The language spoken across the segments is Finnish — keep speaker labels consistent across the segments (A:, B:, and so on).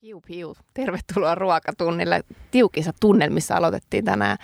A: Piu piu. Tervetuloa ruokatunnille. Tiukissa tunnelmissa aloitettiin tänään.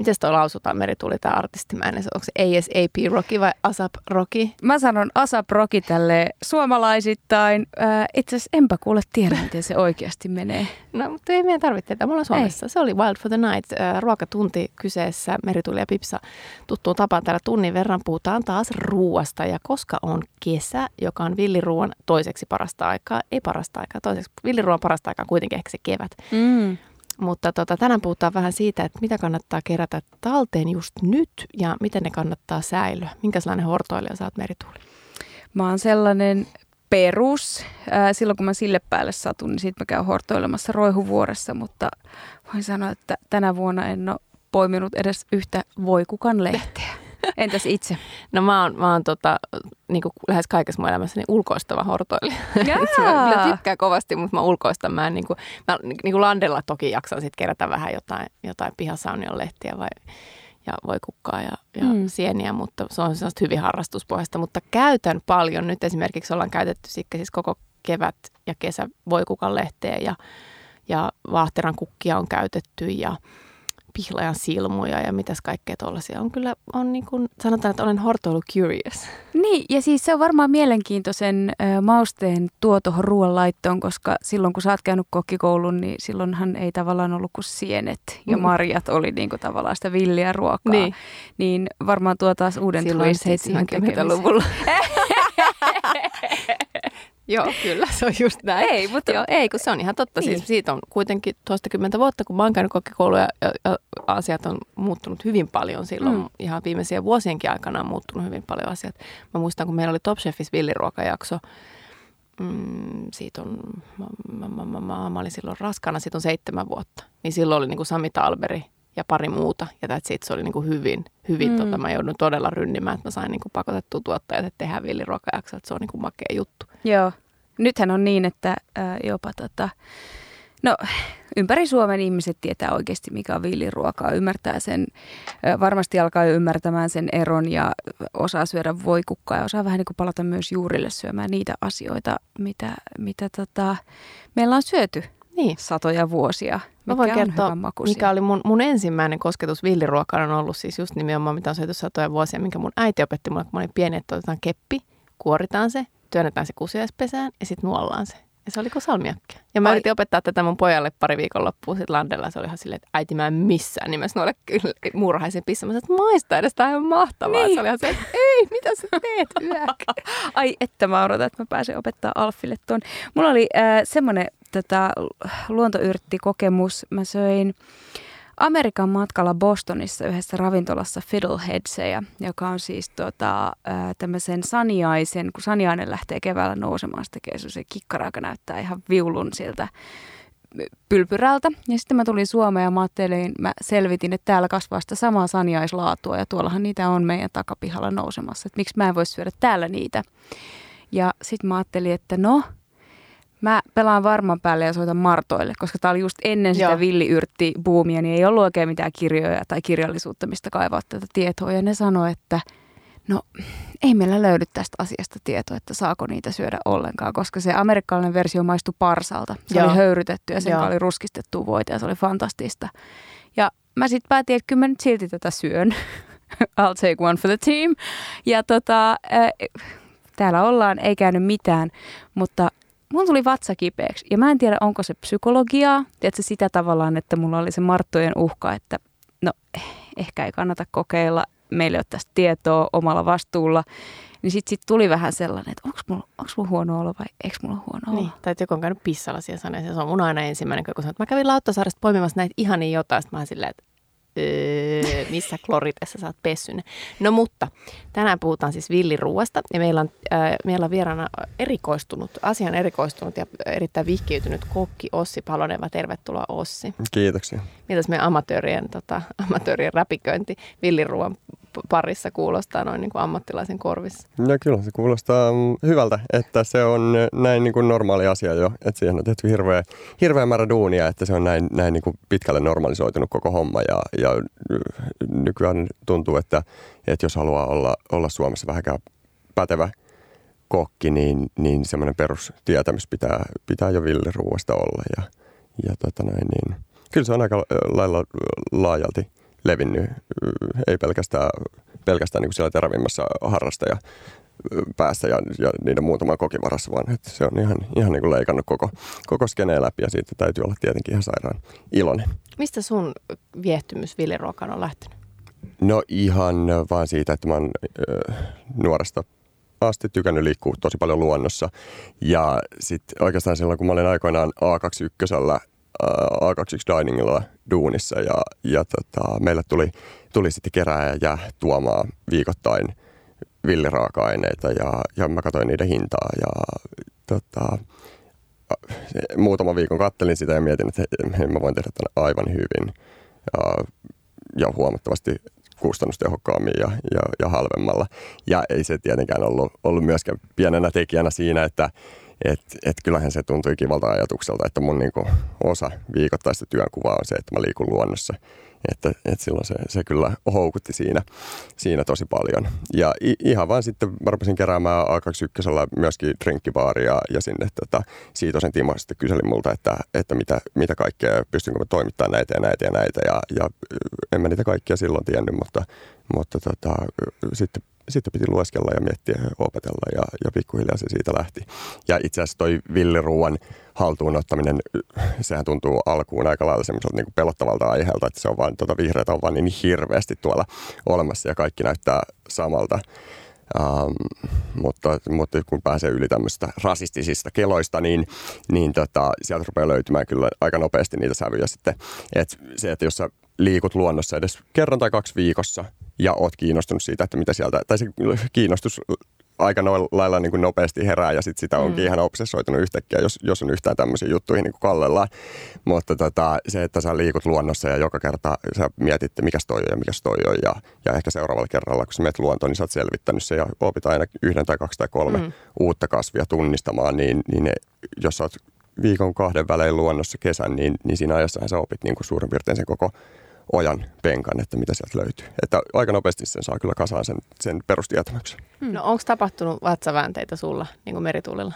A: Miten toi lausutaan, Meri tuli tämä artistimäinen? Onko se ASAP Rocky vai ASAP Rocky?
B: Mä sanon ASAP Rocky tälle suomalaisittain. Äh, itse asiassa enpä kuule tiedä, miten se oikeasti menee.
A: No, mutta ei meidän tarvitse tätä. Me ollaan Suomessa. Ei. Se oli Wild for the Night. Äh, ruokatunti kyseessä. Meri tuli ja Pipsa tuttuun tapaan täällä tunnin verran. Puhutaan taas ruuasta. Ja koska on kesä, joka on villiruoan toiseksi parasta aikaa, ei parasta aikaa, toiseksi villiruoan parasta aikaa kuitenkin ehkä se kevät. Mm. Mutta tota, tänään puhutaan vähän siitä, että mitä kannattaa kerätä talteen just nyt ja miten ne kannattaa säilyä. Minkä sellainen hortoilija sä oot Merituuli?
B: Mä oon sellainen perus. Silloin kun mä sille päälle satun, niin sitten mä käyn hortoilemassa roihuvuoressa, mutta voin sanoa, että tänä vuonna en ole poiminut edes yhtä voikukan lehteä. Entäs itse?
A: No mä oon, mä oon tota, niin kuin lähes kaikessa mun elämässäni ulkoistava hortoilija. mä tykkään kovasti, mutta mä ulkoistan. Mä, en, niin kuin, mä niin kuin landella toki jaksan sit kerätä vähän jotain, jotain pihasaunion lehtiä vai ja voi kukkaa ja, ja mm. sieniä, mutta se on sellaista hyvin harrastuspohjasta. Mutta käytän paljon. Nyt esimerkiksi ollaan käytetty siis koko kevät ja kesä voikukan lehteä ja, ja vaahteran kukkia on käytetty ja pihlajan silmuja ja mitäs kaikkea tuollaisia. On kyllä, on niin kuin, sanotaan, että olen hortoilu curious.
B: Niin, ja siis se on varmaan mielenkiintoisen mausteen tuo tuohon ruoanlaittoon, koska silloin kun sä oot käynyt kokkikoulun, niin silloinhan ei tavallaan ollut kuin sienet ja mm. marjat oli niin kuin tavallaan sitä villiä ruokaa. Niin, niin varmaan tuo taas uuden
A: Silloin 70-luvulla. Joo, kyllä, se on just näin.
B: Ei, mutta...
A: Joo, ei, kun se on ihan totta. Siis niin. Siis siitä on kuitenkin tuosta kymmentä vuotta, kun mä oon käynyt kokkikouluja ja, ja asiat on muuttunut hyvin paljon silloin. Mm. Ihan viimeisiä vuosienkin aikana on muuttunut hyvin paljon asiat. Mä muistan, kun meillä oli Top Chefis villiruokajakso, mm, siitä on, mä, mä, mä, mä, mä olin silloin raskana, siitä on seitsemän vuotta. Niin silloin oli niin kuin Sami Talberi ja pari muuta. Ja siitä se oli niin kuin hyvin, hyvin mm. tota, mä joudun todella rynnimään, että mä sain niin kuin pakotettua tuottajat, että tehdään villiruokajakso, että se on niin kuin makea juttu.
B: Joo. Nythän on niin, että ää, jopa tota, no ympäri Suomen ihmiset tietää oikeasti, mikä on villiruokaa, ymmärtää sen, varmasti alkaa jo ymmärtämään sen eron ja osaa syödä voikukkaa ja osaa vähän niin kuin palata myös juurille syömään niitä asioita, mitä, mitä tota, meillä on syöty niin. satoja vuosia.
A: Mä voin kertoa, mikä oli mun, mun ensimmäinen kosketus villiruokaan on ollut siis just nimenomaan, mitä on syöty satoja vuosia, minkä mun äiti opetti mulle, kun mä olin pieni, että otetaan keppi, kuoritaan se, työnnetään se kusiaispesään ja sitten nuollaan se. Se oli salmiakki. Ja mä Ai. yritin opettaa tätä mun pojalle pari viikon loppuun sitten landella. Se oli ihan silleen, että äiti mä en missään nimessä nuole muurahaisen pissa. Mä sanoin, että maista edes, tää on mahtavaa. Niin. Se oli ihan se, että ei, mitä sä teet yök?
B: Ai että mä odotan, että mä pääsen opettaa Alfille tuon. Mulla oli äh, semmoinen tota, luontoyrttikokemus. Mä söin Amerikan matkalla Bostonissa yhdessä ravintolassa Fiddleheadseja, joka on siis tota, tämmöisen saniaisen, kun saniainen lähtee keväällä nousemaan, se tekee se kikkara, joka näyttää ihan viulun siltä pylpyrältä. Ja sitten mä tulin Suomeen ja mä ajattelin, mä selvitin, että täällä kasvaa sitä samaa saniaislaatua ja tuollahan niitä on meidän takapihalla nousemassa, että miksi mä en voisi syödä täällä niitä. Ja sitten mä ajattelin, että no, Mä pelaan varman päälle ja soitan Martoille, koska tämä oli just ennen sitä villiyrtti-buumia, niin ei ollut oikein mitään kirjoja tai kirjallisuutta, mistä kaivaa tätä tietoa. Ja ne sanoi, että no ei meillä löydy tästä asiasta tietoa, että saako niitä syödä ollenkaan, koska se amerikkalainen versio maistui parsalta. Se Joo. oli höyrytetty ja sen oli ruskistettu voita ja se oli fantastista. Ja mä sitten päätin, että kyllä mä nyt silti tätä syön. I'll take one for the team. Ja tota, äh, täällä ollaan, ei käynyt mitään, mutta mulla tuli vatsa kipeäksi. Ja mä en tiedä, onko se psykologiaa. Tiedätkö sitä tavallaan, että mulla oli se marttojen uhka, että no ehkä ei kannata kokeilla. Meillä ei ole tästä tietoa omalla vastuulla. Niin sitten sit tuli vähän sellainen, että onko mulla, onks mulla huono olo vai eikö mulla huono olo?
A: Niin, tai joku on käynyt pissalla siellä sanoen. Se on mun aina ensimmäinen, kun sanoo, että mä kävin Lauttasaaresta poimimassa näitä ihania jotain. Sitten mä silleen, että öö, missä kloritessa sä oot pessynyt. No mutta, tänään puhutaan siis villiruuasta ja meillä on, äh, meillä on vieraana erikoistunut, asian erikoistunut ja erittäin vihkiytynyt kokki Ossi Paloneva. Tervetuloa Ossi.
C: Kiitoksia.
A: Mitäs meidän amatöörien, tota, amatöörien räpiköinti villiruuan parissa kuulostaa noin niin kuin ammattilaisen korvissa?
C: No kyllä se kuulostaa mm, hyvältä, että se on näin niin kuin normaali asia jo, että siihen on tehty hirveä, hirveä määrä duunia, että se on näin, näin niin kuin pitkälle normalisoitunut koko homma ja, ja nykyään tuntuu, että, että jos haluaa olla, olla Suomessa vähänkään pätevä kokki, niin, niin semmoinen perustietämys pitää, pitää jo villiruuasta olla. Ja, ja tota noin, niin, kyllä se on aika lailla laajalti levinnyt, ei pelkästään, pelkästään niin siellä terävimmässä harrastaja päässä ja, ja niiden muutaman kokin varassa, vaan että se on ihan, ihan niin kuin leikannut koko, koko skeneen läpi ja siitä täytyy olla tietenkin ihan sairaan iloinen.
A: Mistä sun viehtymys villiruokaan on lähtenyt?
C: No ihan vaan siitä, että mä oon äh, nuoresta asti tykännyt liikkua tosi paljon luonnossa. Ja sitten oikeastaan silloin, kun mä olin aikoinaan A21 A21 Diningilla duunissa ja, ja tota, meille tuli, tuli sitten kerääjä ja tuomaan viikoittain villiraaka-aineita ja, ja mä katsoin niiden hintaa ja tota, muutaman viikon kattelin sitä ja mietin, että mä voin tehdä tämän aivan hyvin ja, ja huomattavasti kustannustehokkaammin ja, ja, ja halvemmalla. Ja ei se tietenkään ollut, ollut myöskään pienenä tekijänä siinä, että et, et kyllähän se tuntui kivalta ajatukselta, että mun niinku osa viikoittaista työnkuvaa on se, että mä liikun luonnossa. Että, et silloin se, se kyllä houkutti siinä, siinä tosi paljon. Ja i, ihan vaan sitten mä rupesin keräämään A21 myöskin drinkkibaaria ja sinne tota, Siitosen Timo sitten kyseli multa, että, että mitä, mitä kaikkea, pystynkö mä toimittamaan näitä ja näitä ja näitä. Ja, ja en mä niitä kaikkia silloin tiennyt, mutta, mutta tota, sitten sitten piti lueskella ja miettiä ja opetella ja, ja pikkuhiljaa se siitä lähti. Ja itse asiassa toi villiruuan haltuun ottaminen, sehän tuntuu alkuun aika lailla semmoiselta niin pelottavalta aiheelta, että se on vaan, tuota vihreätä on vaan niin hirveästi tuolla olemassa ja kaikki näyttää samalta. Um, mutta, mutta kun pääsee yli tämmöistä rasistisista keloista, niin, niin tota, sieltä rupeaa löytymään kyllä aika nopeasti niitä sävyjä sitten. Et se, että jos sä liikut luonnossa edes kerran tai kaksi viikossa ja oot kiinnostunut siitä, että mitä sieltä, tai se kiinnostus aika lailla niin kuin nopeasti herää ja sit sitä onkin mm. ihan obsessoitunut yhtäkkiä, jos, jos on yhtään tämmöisiin juttuihin niin kuin kallellaan. Mutta tota, se, että sä liikut luonnossa ja joka kerta sä mietit, mikä toi on ja mikä toi on ja, ja ehkä seuraavalla kerralla, kun sä menet luontoon, niin sä oot selvittänyt se ja opit aina yhden tai kaksi tai kolme mm. uutta kasvia tunnistamaan, niin, niin ne, jos sä oot viikon kahden välein luonnossa kesän, niin, niin siinä ajassahan sä opit niin kuin suurin piirtein sen koko ojan penkan, että mitä sieltä löytyy. Että aika nopeasti sen saa kyllä kasaan sen, sen perustietämyksen.
A: Hmm. No onko tapahtunut vatsaväänteitä sulla niin kuin merituulilla?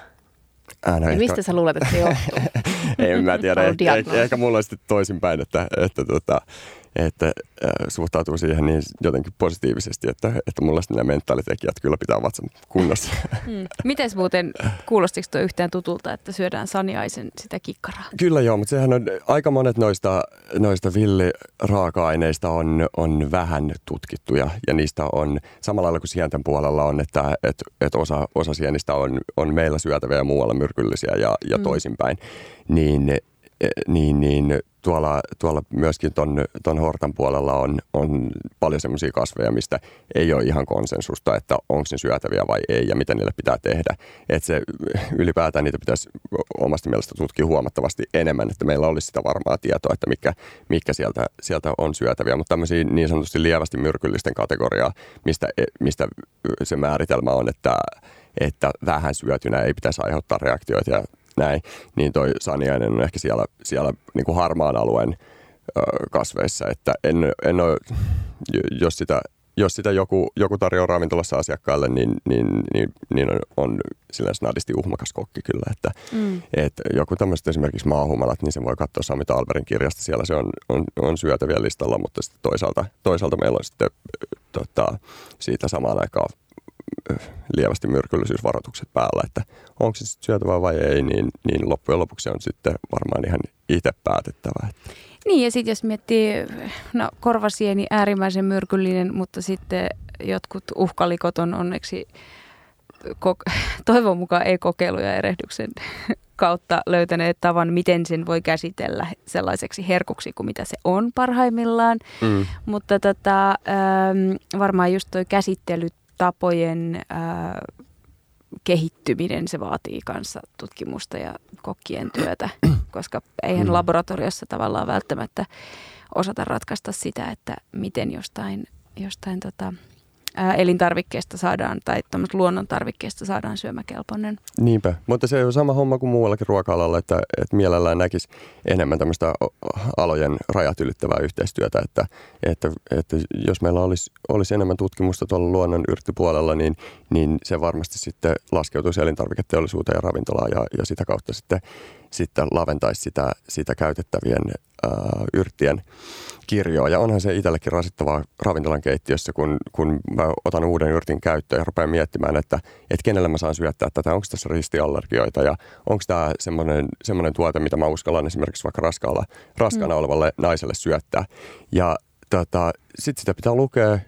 C: Ää, no
A: ehkä... Mistä sä luulet, että se johtuu?
C: Ei mä tiedä. ehkä, ehkä, ehkä mulla on sitten toisinpäin, että, että, tota, että äh, suhtautuu siihen niin jotenkin positiivisesti, että, että mulla nämä mentaalitekijät kyllä pitää vatsan kunnossa.
B: Hmm. Miten muuten, kuulostiko tuo yhtään tutulta, että syödään saniaisen sitä kikkaraa?
C: Kyllä joo, mutta sehän on, aika monet noista, noista villiraaka-aineista on, on vähän tutkittuja ja niistä on samalla lailla kuin sienten puolella on, että et, et osa, osa sienistä on, on meillä syötäviä ja muualla myrkyllisiä ja, ja hmm. toisinpäin, niin niin, niin tuolla, tuolla myöskin ton, ton Hortan puolella on, on paljon semmoisia kasveja, mistä ei ole ihan konsensusta, että onko ne syötäviä vai ei ja mitä niille pitää tehdä. Että se ylipäätään niitä pitäisi omasta mielestä tutkia huomattavasti enemmän, että meillä olisi sitä varmaa tietoa, että mikä, mikä sieltä, sieltä on syötäviä. Mutta tämmöisiä niin sanotusti lievästi myrkyllisten kategoriaa, mistä, mistä se määritelmä on, että, että vähän syötynä ei pitäisi aiheuttaa reaktioita ja näin, niin toi saniainen on ehkä siellä, siellä niin kuin harmaan alueen ö, kasveissa, että en, en ole, jos sitä, jos sitä joku, joku tarjoaa ravintolassa asiakkaalle, niin, niin, niin, niin on, on sillä snadisti uhmakas kokki kyllä. Että, mm. et joku tämmöiset esimerkiksi maahumalat, niin se voi katsoa Sami Talberin kirjasta. Siellä se on, on, on syötäviä listalla, mutta sitten toisaalta, toisaalta meillä on sitten tota, siitä samaan aikaan lievästi myrkyllisyysvaroitukset päällä, että onko se sitten syötävää vai ei, niin, niin loppujen lopuksi on sitten varmaan ihan itse päätettävä.
B: Niin ja sitten jos miettii, no korvasieni äärimmäisen myrkyllinen, mutta sitten jotkut uhkalikot on onneksi ko- toivon mukaan ei kokeiluja erehdyksen kautta löytäneet tavan, miten sen voi käsitellä sellaiseksi herkuksi kuin mitä se on parhaimmillaan. Mm. Mutta tota, ähm, varmaan just toi käsittely tapojen ää, kehittyminen, se vaatii kanssa tutkimusta ja kokkien työtä, koska eihän mm. laboratoriossa tavallaan välttämättä osata ratkaista sitä, että miten jostain, jostain tota, elintarvikkeesta saadaan tai luonnon tarvikkeesta saadaan syömäkelpoinen.
C: Niinpä, mutta se on sama homma kuin muuallakin ruoka-alalla, että, että mielellään näkisi enemmän tämmöistä alojen rajat ylittävää yhteistyötä, että, että, että jos meillä olisi, olisi enemmän tutkimusta tuolla luonnon yrttipuolella, niin, niin se varmasti sitten laskeutuisi elintarviketeollisuuteen ja ravintolaan ja, ja sitä kautta sitten, sitten laventaisi sitä, sitä käytettävien ää, yrttien kirjoa. Ja onhan se itsellekin rasittavaa ravintolan keittiössä, kun, kun mä otan uuden yrtin käyttöön ja rupean miettimään, että, että kenelle mä saan syöttää tätä, onko tässä ristiallergioita ja onko tämä semmoinen, semmoinen tuote, mitä mä uskallan esimerkiksi vaikka raskaalla, raskaana mm. olevalle naiselle syöttää. Ja tota, sitten sitä pitää lukea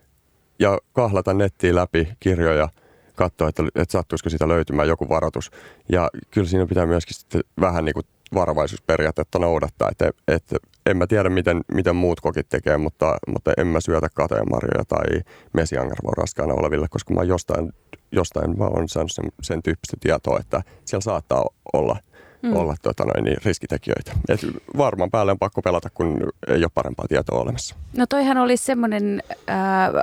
C: ja kahlata nettiin läpi kirjoja – katsoa, että, että sattuisiko siitä löytymään joku varoitus. Ja kyllä siinä pitää myöskin sitten vähän niin kuin varovaisuusperiaatetta noudattaa. Että, että en mä tiedä, miten, miten muut kokit tekee, mutta, mutta en mä syötä kateenmarjoja tai mesiangarvoa raskaana oleville, koska mä jostain, jostain mä oon saanut sen, sen tyyppistä tietoa, että siellä saattaa olla – mm. olla tota noin, niin riskitekijöitä. Et varmaan päälle on pakko pelata, kun ei ole parempaa tietoa olemassa.
B: No toihan oli semmoinen äh,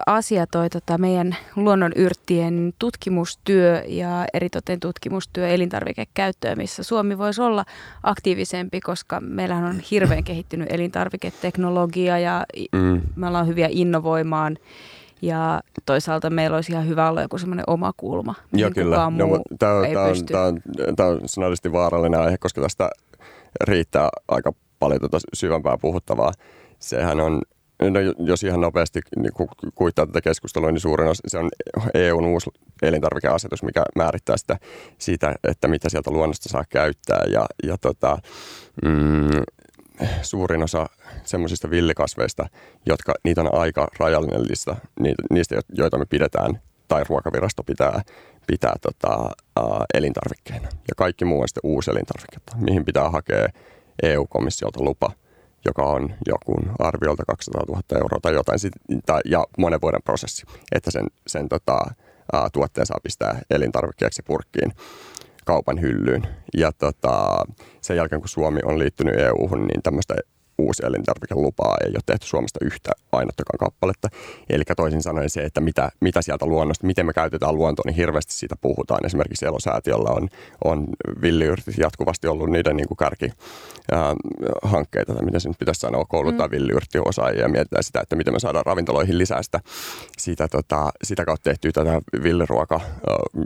B: asia toi tota, meidän luonnonyrttien tutkimustyö ja eritoten tutkimustyö elintarvikekäyttöön, missä Suomi voisi olla aktiivisempi, koska meillähän on hirveän kehittynyt elintarviketeknologia ja mm. me ollaan hyviä innovoimaan ja toisaalta meillä olisi ihan hyvä olla joku semmoinen oma kulma.
C: Joo, kyllä. No, tämä, on, tämä, on, tämä, on, tämä on sanallisesti vaarallinen aihe, koska tästä riittää aika paljon tuota syvempää puhuttavaa. Sehän on, no jos ihan nopeasti niin kuittaa tätä keskustelua, niin suurin osa, se on EUn uusi elintarvikeasetus, mikä määrittää sitä, siitä, että mitä sieltä luonnosta saa käyttää. Ja, ja tota, mm, suurin osa semmoisista villikasveista, jotka niitä on aika rajallinen lista, niistä, joita me pidetään tai ruokavirasto pitää, pitää tota, ä, elintarvikkeina. Ja kaikki muu on sitten uusi elintarviketta, mihin pitää hakea EU-komissiolta lupa, joka on joku arviolta 200 000 euroa tai jotain, ja monen vuoden prosessi, että sen, sen tota, ä, tuotteen saa pistää elintarvikkeeksi purkkiin kaupan hyllyyn. Ja tota, sen jälkeen, kun Suomi on liittynyt EU-hun, niin tämmöistä uusi elintarvikelupaa ei ole tehty Suomesta yhtä ainuttakaan kappaletta. Eli toisin sanoen se, että mitä, mitä sieltä luonnosta, miten me käytetään luontoa, niin hirveästi siitä puhutaan. Esimerkiksi Elosäätiöllä on, on villiyrtit jatkuvasti ollut niiden niin kuin kärki, ää, hankkeita, tai miten se nyt pitäisi sanoa, kouluttaa mm. villiyrttiosaajia ja mietitään sitä, että miten me saadaan ravintoloihin lisää sitä, sitä, tota, sitä kautta tehtyä tätä villiruoka, ää,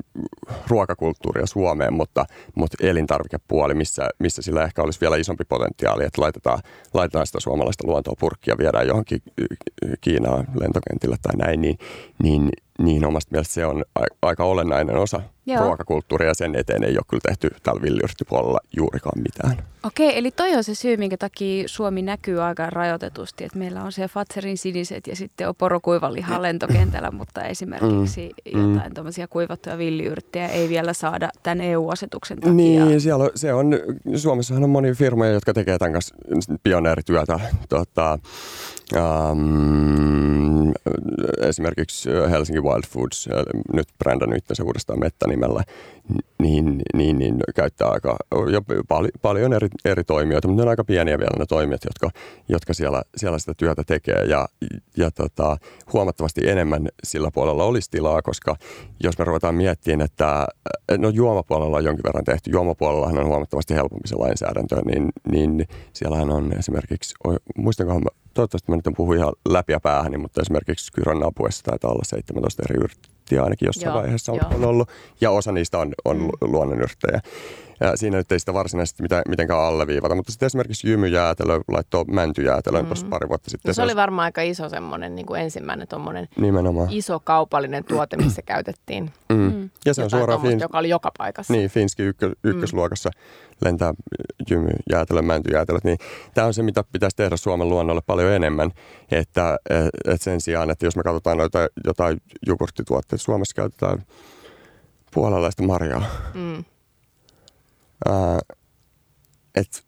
C: ruokakulttuuria Suomeen, mutta, mutta elintarvikepuoli, missä, missä sillä ehkä olisi vielä isompi potentiaali, että laitetaan, laitetaan sitä suomalaista luontoa purkkia, viedään johonkin Kiinaan lentokentille tai näin, niin, niin niin omasta mielestä se on aika olennainen osa Joo. ruokakulttuuria ja sen eteen ei ole kyllä tehty tällä villiyrttipuolella juurikaan mitään.
B: Okei, eli toi on se syy, minkä takia Suomi näkyy aika rajoitetusti, että meillä on se Fatserin siniset ja sitten on porokuivaliha lentokentällä, mutta esimerkiksi mm. jotain mm. tuommoisia kuivattuja villiyrttejä ei vielä saada tämän EU-asetuksen takia.
C: Niin, siellä on, se on, Suomessahan on monia firmoja, jotka tekee tämän kanssa pioneerityötä. Tota, um, esimerkiksi Helsinki Wild Foods, nyt brändännyt itsensä uudestaan Metta-nimellä, niin, niin, niin käyttää aika jo pal- paljon eri, eri toimijoita, mutta ne on aika pieniä vielä ne toimijat, jotka, jotka siellä, siellä sitä työtä tekee. Ja, ja tota, huomattavasti enemmän sillä puolella olisi tilaa, koska jos me ruvetaan miettimään, että no juomapuolella on jonkin verran tehty, juomapuolellahan on huomattavasti helpompi se lainsäädäntö, niin, niin siellähän on esimerkiksi, muistankohan toivottavasti mä nyt puhu ihan läpi ja päähän, mutta esimerkiksi Kyron apuessa taitaa olla 17 eri yrttiä ainakin jossain joo, vaiheessa on, on ollut, ja osa niistä on, on mm. luonnonyrttejä. Ja siinä nyt ei sitä varsinaisesti mitään, mitenkään alleviivata, mutta sitten esimerkiksi jymyjäätelö laittoi mäntyjäätelön mm. tuossa pari vuotta sitten.
A: No se oli varmaan aika iso semmoinen niin kuin ensimmäinen Nimenomaan. iso kaupallinen tuote, missä käytettiin mm.
C: mm. Ja se on suoraan
A: fin... joka oli joka paikassa.
C: Niin, Finski ykkö, ykkösluokassa mm. lentää jymyjäätelö, mäntyjäätelöt. Niin tämä on se, mitä pitäisi tehdä Suomen luonnolle paljon enemmän. Että, että sen sijaan, että jos me katsotaan noita jotain jogurttituotteita, Suomessa käytetään puolalaista marjaa. Mm. Uh, et,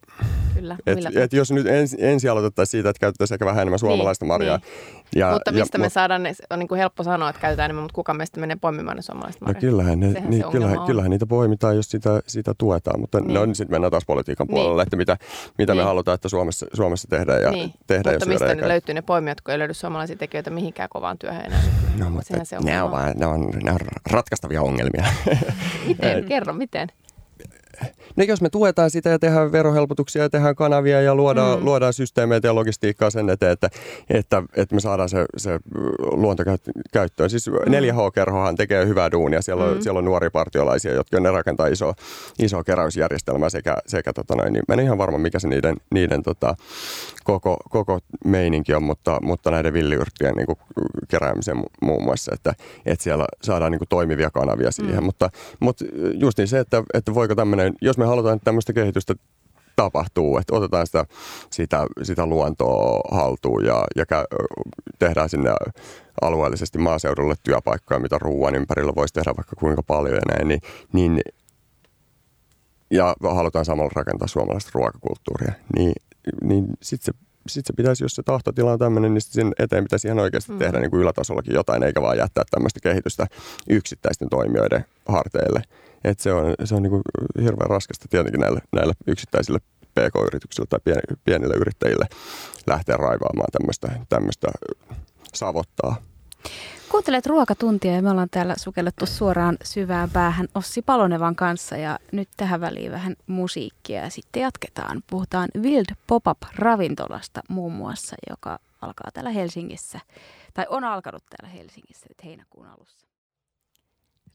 A: Kyllä,
C: Et, et jos nyt ens, ensin aloitettaisiin siitä, että käytettäisiin ehkä vähän enemmän suomalaista
A: Niin,
C: marjaa.
A: niin.
C: Ja,
A: mutta mistä
C: ja,
A: me
C: mut-
A: saadaan ne, on niin kuin helppo sanoa, että käytetään enemmän, mutta kuka meistä menee poimimaan ne suomalaiset
C: No
A: marjat?
C: kyllähän, ne,
A: Sehän
C: niin, kyllähän,
A: on.
C: kyllähän niitä poimitaan, jos sitä, sitä tuetaan, mutta
A: Niin.
C: no, niin sitten mennään taas politiikan
A: Niin.
C: puolelle, että mitä, mitä me
A: Niin.
C: halutaan, että Suomessa, Suomessa tehdään ja
A: niin.
C: tehdään
A: mutta
C: ja
A: mistä ne löytyy ne poimijat, kun ei löydy suomalaisia tekijöitä mihinkään kovaan työhön enää?
C: No, mutta
A: se on
C: ne, on
A: ongelma.
C: vaan, ne, on, ne on ratkaistavia ongelmia.
A: Miten? Kerro, miten?
C: No jos me tuetaan sitä ja tehdään verohelpotuksia ja tehdään kanavia ja luodaan,
A: Mm.
C: mm. luodaan systeemeitä ja logistiikkaa sen eteen, että, että, että me saadaan se, se luonto käyt- käyttöön. Siis 4H-kerhohan tekee hyvää duunia. Siellä on,
A: Mm.
C: siellä on nuoria partiolaisia, jotka ne rakentaa iso, iso keräysjärjestelmää sekä, sekä tota noin, niin mä en ihan varma, mikä se niiden, niiden tota, koko, koko meininki on, mutta, mutta näiden villiyrttien niin keräämisen mu- muun muassa, että, että siellä saadaan niin kuin toimivia kanavia siihen.
A: Mm.
C: Mm. Mutta, mutta just niin se, että, että voiko tämmöinen, jos me halutaan, että tämmöistä kehitystä tapahtuu, että otetaan sitä, sitä, sitä luontoa haltuun ja, ja kä- tehdään sinne alueellisesti maaseudulle työpaikkoja, mitä ruoan ympärillä voisi tehdä vaikka kuinka paljon ja näin, niin, niin ja halutaan samalla rakentaa suomalaista ruokakulttuuria, niin, niin sitten se, sit se pitäisi, jos se tahtotila on tämmöinen, niin sen eteen pitäisi ihan oikeasti
A: Mm.
C: tehdä niin kuin ylätasollakin jotain, eikä vaan jättää tämmöistä kehitystä yksittäisten toimijoiden harteille. Et se on, se on niin kuin hirveän raskasta tietenkin näille, näille yksittäisille PK-yrityksille tai pien, pienille yrittäjille lähteä raivaamaan tämmöistä, tämmöistä savottaa.
B: Kuuntelet ruokatuntia ja me ollaan täällä sukellettu suoraan syvään päähän Ossi Palonevan kanssa ja nyt tähän väliin vähän musiikkia ja sitten jatketaan. Puhutaan Wild Pop-up ravintolasta muun muassa, joka alkaa täällä Helsingissä tai on alkanut täällä Helsingissä nyt heinäkuun alussa.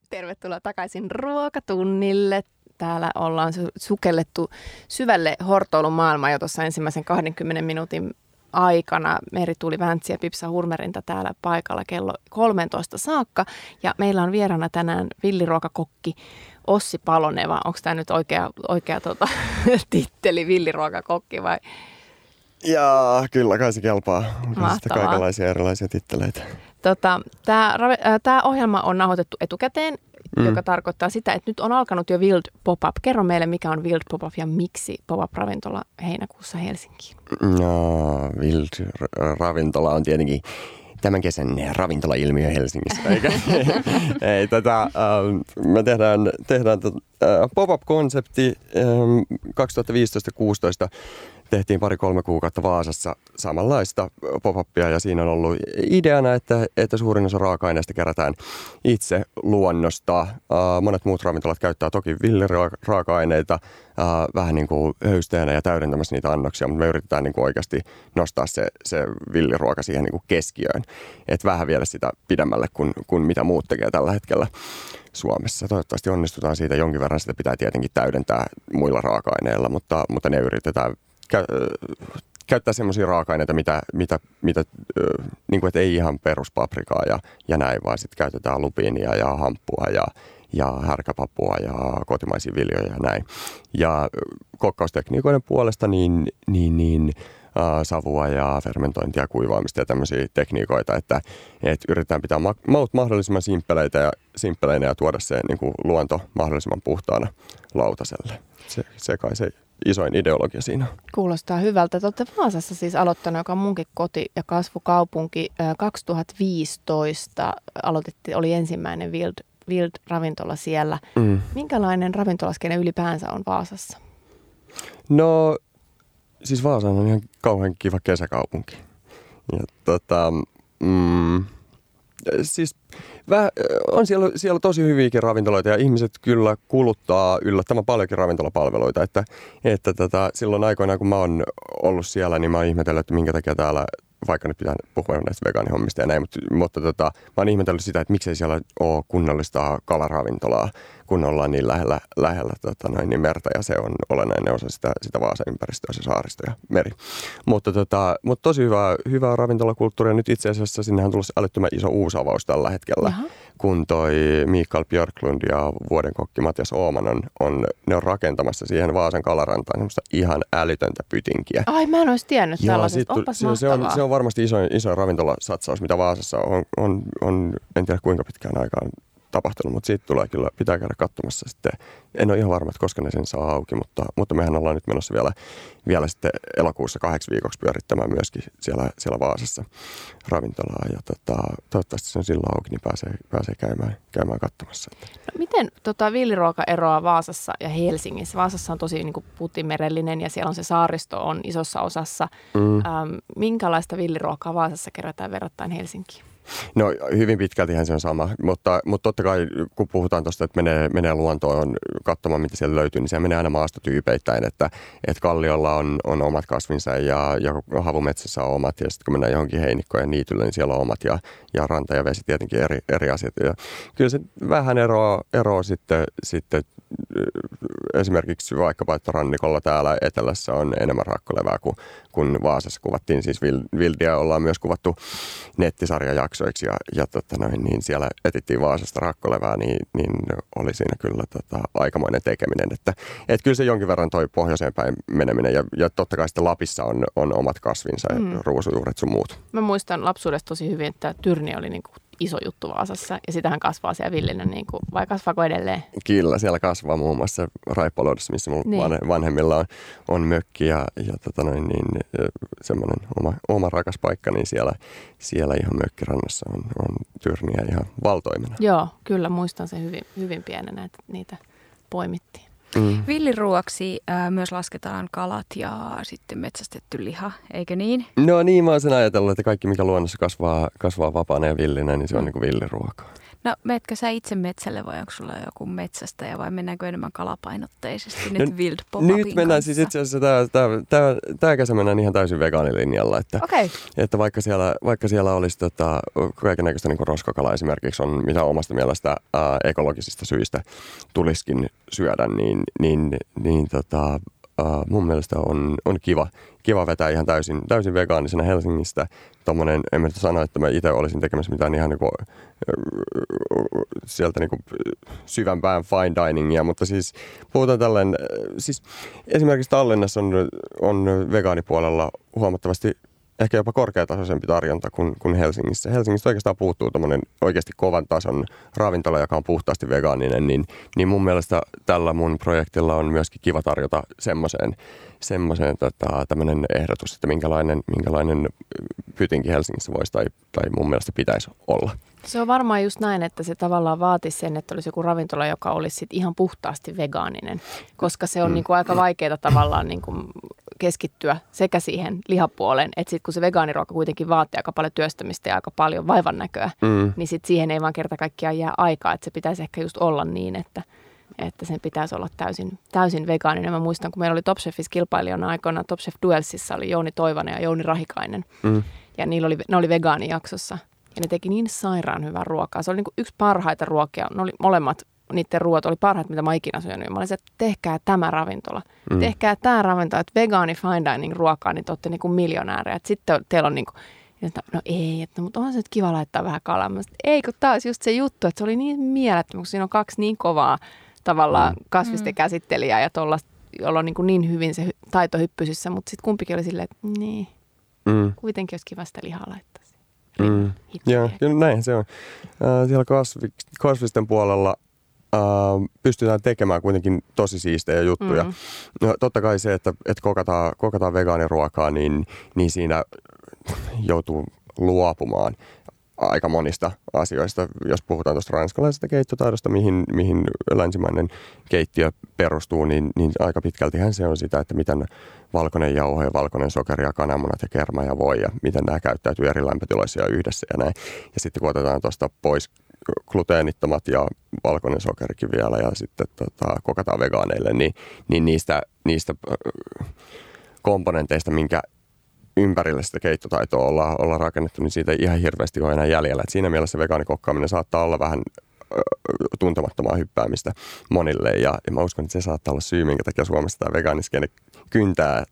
A: Tervetuloa takaisin ruokatunnille. Täällä ollaan su- sukellettu syvälle hortoilumaailmaan jo tuossa ensimmäisen 20 minuutin aikana. Meri tuli Väntsi ja Pipsa Hurmerinta täällä paikalla kello 13 saakka. Ja meillä on vieraana tänään villiruokakokki Ossi Paloneva. Onko tämä nyt oikea, oikea tota, titteli, villiruokakokki vai?
C: Ja kyllä kai se kelpaa. Onko sitten
A: Mahtavaa.
C: kaikenlaisia erilaisia titteleitä.
A: Tota, Tämä ohjelma on nauhoitettu etukäteen, mm. Joka tarkoittaa sitä, että nyt on alkanut jo Wild Pop-up. Kerro meille, mikä on Wild Pop-up ja miksi Pop-up-ravintola heinäkuussa Helsinkiin.
C: No, Wild r- ravintola on tietenkin tämän kesän ravintolailmiö Helsingissä, eikä? Ei, tätä, ähm, me tehdään, tehdään äh, pop-up-konsepti ähm, 2015-16 tehtiin pari-kolme kuukautta Vaasassa samanlaista pop-upia ja siinä on ollut ideana, että, että suurin osa raaka-aineista kerätään itse luonnosta. Monet muut ravintolat käyttää toki villiraaka-aineita äh, vähän niin kuin höysteenä ja täydentämässä niitä annoksia, mutta me yritetään niin kuin oikeasti nostaa se, se villiruoka siihen niin kuin keskiöön, että vähän viedä sitä pidemmälle kuin, kuin mitä muut tekee tällä hetkellä. Suomessa. Toivottavasti onnistutaan siitä jonkin verran. Sitä pitää tietenkin täydentää muilla raaka-aineilla, mutta, mutta ne yritetään käyttää semmoisia raaka-aineita, mitä, mitä, mitä niin kuin, että ei ihan peruspaprikaa ja, ja näin, vaan sitten käytetään lupiinia ja hamppua ja, ja härkäpapua ja kotimaisia viljoja ja näin. Ja kokkaustekniikoiden puolesta niin, niin, niin äh, savua ja fermentointia kuivaamista ja tämmöisiä tekniikoita, että, että yritetään pitää ma- maut mahdollisimman simppeleitä ja, simppeleinä ja tuoda se niin kuin luonto mahdollisimman puhtaana lautaselle. Se, se kai se isoin ideologia siinä.
A: Kuulostaa hyvältä. Te olette Vaasassa siis aloittanut, joka on munkin koti- ja kasvukaupunki. Ö, 2015 aloitettiin, oli ensimmäinen Wild, Wild-ravintola siellä.
C: Mm.
A: Minkälainen ravintolaskene ylipäänsä on Vaasassa?
C: No, siis Vaasa on ihan kauhean kiva kesäkaupunki. Ja tota, mm, siis väh, on siellä, siellä tosi hyviäkin ravintoloita ja ihmiset kyllä kuluttaa yllättävän paljonkin ravintolapalveluita. Että, että tota, silloin aikoinaan, kun mä oon ollut siellä, niin mä oon ihmetellyt, että minkä takia täällä vaikka nyt pitää puhua näistä vegaanihommista ja näin, mutta, mutta tota, mä oon ihmetellyt sitä, että miksei siellä ole kunnollista kalaravintolaa, kun ollaan niin lähellä, lähellä tota noin, niin merta ja se on olennainen osa sitä, sitä Vaasan ympäristöä, se saaristo ja meri. Mutta, tota, mutta tosi hyvää, hyvää ravintolakulttuuria. Nyt itse asiassa sinnehän on tullut älyttömän iso uusavaus tällä hetkellä,
A: Jaha.
C: Kun toi Mikael Björklund ja vuoden kokki Matias Ooman on, on, ne on rakentamassa siihen Vaasan kalarantaan semmoista ihan älytöntä pytinkiä.
A: Ai, mä en olisi tiennyt
C: Joo,
A: tällaisesta.
C: sit
A: Onpas
C: se, se, on, se on varmasti iso, iso ravintolasatsaus, mitä Vaasassa on, on, on, en tiedä kuinka pitkään aikaan tapahtunut, mutta siitä tulee kyllä, pitää käydä katsomassa sitten. En ole ihan varma, että koska ne sen saa auki, mutta, mutta mehän ollaan nyt menossa vielä, vielä sitten elokuussa kahdeksi viikoksi pyörittämään myöskin siellä, siellä Vaasassa ravintolaa. Ja tota, toivottavasti se on silloin auki, niin pääsee, pääsee käymään, käymään katsomassa.
A: No, miten tota, villiruoka eroaa Vaasassa ja Helsingissä? Vaasassa on tosi niin kuin putimerellinen ja siellä on se saaristo on isossa osassa. Mm. Ähm, minkälaista villiruokaa Vaasassa kerätään verrattain Helsinkiin?
C: No hyvin pitkältihän se on sama, mutta, mutta totta kai kun puhutaan tuosta, että menee, menee luontoon katsomaan, mitä siellä löytyy, niin se menee aina maastotyypeittäin, että, että Kalliolla on, on omat kasvinsa ja, ja havumetsässä on omat ja sitten kun mennään johonkin heinikkoon ja niitylle, niin siellä on omat ja, ja ranta ja vesi tietenkin eri, eri asiat. Ja kyllä se vähän eroaa, eroaa sitten, sitten esimerkiksi vaikkapa, että rannikolla täällä etelässä on enemmän rakkolevää kuin, kuin Vaasassa kuvattiin. Siis Vildia ollaan myös kuvattu nettisarjajaksoiksi ja, ja tota noin, niin siellä etittiin Vaasasta rakkolevää, niin, niin oli siinä kyllä tota, aikamoinen tekeminen. Että, et kyllä se jonkin verran toi pohjoiseen päin meneminen ja, ja totta kai sitten Lapissa on, on omat kasvinsa ja mm. ruusujuuret sun muut.
A: Mä muistan lapsuudesta tosi hyvin, että Tyrni oli niin kuin iso juttu Vaasassa ja sitähän kasvaa siellä Villinen, niin kuin, vai kasvaako edelleen?
C: Kyllä, siellä kasvaa muun muassa Raippaloudessa, missä mun niin. vanhemmilla on, on mökki ja, ja tota noin, niin, semmoinen oma, oma rakas paikka, niin siellä, siellä ihan mökkirannassa on, on tyrniä ihan valtoimena.
A: Joo, kyllä muistan sen hyvin, hyvin pienenä, että niitä poimittiin.
B: Mm. Villiruoksi äh, myös lasketaan kalat ja sitten metsästetty liha, eikö niin?
C: No niin, mä oon sen ajatellut, että kaikki mikä luonnossa kasvaa, kasvaa vapaana ja villinä, niin se on mm. niin kuin villiruokaa.
B: No meetkö sä itse metsälle vai onko sulla joku metsästäjä vai mennäänkö enemmän kalapainotteisesti nyt no, Wild
C: Nyt mennään siis itse asiassa, tämä, tämä, tämä, tämä kesä mennään ihan täysin vegaanilinjalla. Että,
B: okay.
C: että vaikka, siellä, vaikka siellä olisi tota, kaikenlaista niin roskakala esimerkiksi on, mitä omasta mielestä ää, ekologisista syistä tuliskin syödä, niin, niin, niin tota, ää, mun mielestä on, on kiva, kiva vetää ihan täysin, täysin vegaanisena Helsingistä. Tommonen, en mä sano, että mä itse olisin tekemässä mitään ihan niinku, sieltä niinku syvämpään fine diningia, mutta siis puhutaan tällainen, siis esimerkiksi Tallinnassa on, on vegaanipuolella huomattavasti ehkä jopa korkeatasoisempi tarjonta kuin, kuin Helsingissä. Helsingissä oikeastaan puuttuu tämmöinen oikeasti kovan tason ravintola, joka on puhtaasti vegaaninen, niin, niin mun mielestä tällä mun projektilla on myöskin kiva tarjota semmoiseen, semmoiseen tota, tämmöinen ehdotus, että minkälainen, minkälainen pytinki Helsingissä voisi tai, tai mun mielestä pitäisi olla.
A: Se on varmaan just näin, että se tavallaan vaatisi sen, että olisi joku ravintola, joka olisi sit ihan puhtaasti vegaaninen, koska se on mm. niin kuin aika vaikeaa tavallaan niin kuin keskittyä sekä siihen lihapuoleen, että sitten kun se vegaaniruoka kuitenkin vaatii aika paljon työstämistä ja aika paljon vaivan näköä, mm. niin sitten siihen ei vaan kerta kaikkiaan jää aikaa, että se pitäisi ehkä just olla niin, että, että sen pitäisi olla täysin, täysin vegaaninen. Mä muistan, kun meillä oli Top Chefissa kilpailijana aikoina, Top Chef Duelsissa oli Jouni Toivonen ja Jouni Rahikainen, mm. ja niillä oli, ne oli vegaanijaksossa. Ja ne teki niin sairaan hyvää ruokaa. Se oli niin yksi parhaita ruokia. Ne oli molemmat niiden ruoat oli parhaat, mitä mä ikinä syönyt. Mä olin että tehkää tämä ravintola. Mm. Tehkää tämä ravintola, että vegaani fine dining ruokaa, niin te olette niin kuin miljonäärejä. Sitten teillä on niin kuin, että no ei, että, mutta onhan se nyt kiva laittaa vähän kalaa. Mä ei, kun taas just se juttu, että se oli niin mielettömän, kun siinä on kaksi niin kovaa tavallaan mm. kasvisten mm. käsittelijää ja tuolla, jolla on niin, kuin niin hyvin se taito hyppysissä, mutta sitten kumpikin oli silleen, että niin, mm. kuitenkin olisi kiva sitä lihaa laittaa.
C: Mm. Joo, näin se on. Äh, siellä kasvi, kasvisten puolella pystytään tekemään kuitenkin tosi siistejä juttuja. Mm. No, totta kai se, että, että kokataan, kokataan vegaaniruokaa, niin, niin siinä joutuu luopumaan aika monista asioista. Jos puhutaan tuosta ranskalaisesta keittotaidosta, mihin, mihin länsimainen keittiö perustuu, niin, niin aika pitkältihän se on sitä, että miten valkoinen jauho ja valkoinen sokeri ja kananmunat ja kerma ja voi ja miten nämä käyttäytyy eri lämpötiloissa ja yhdessä ja näin. Ja sitten kun otetaan tuosta pois gluteenittomat ja valkoinen sokerikin vielä ja sitten tota, kokataan vegaaneille, niin, niin niistä, niistä komponenteista, minkä ympärille sitä keittotaitoa ollaan, ollaan rakennettu, niin siitä ei ihan hirveästi ole enää jäljellä. Et siinä mielessä vegaanikokkaaminen saattaa olla vähän tuntemattomaa hyppäämistä monille ja, ja mä uskon, että se saattaa olla syy, minkä takia Suomessa tämä vegaaniskene kyntää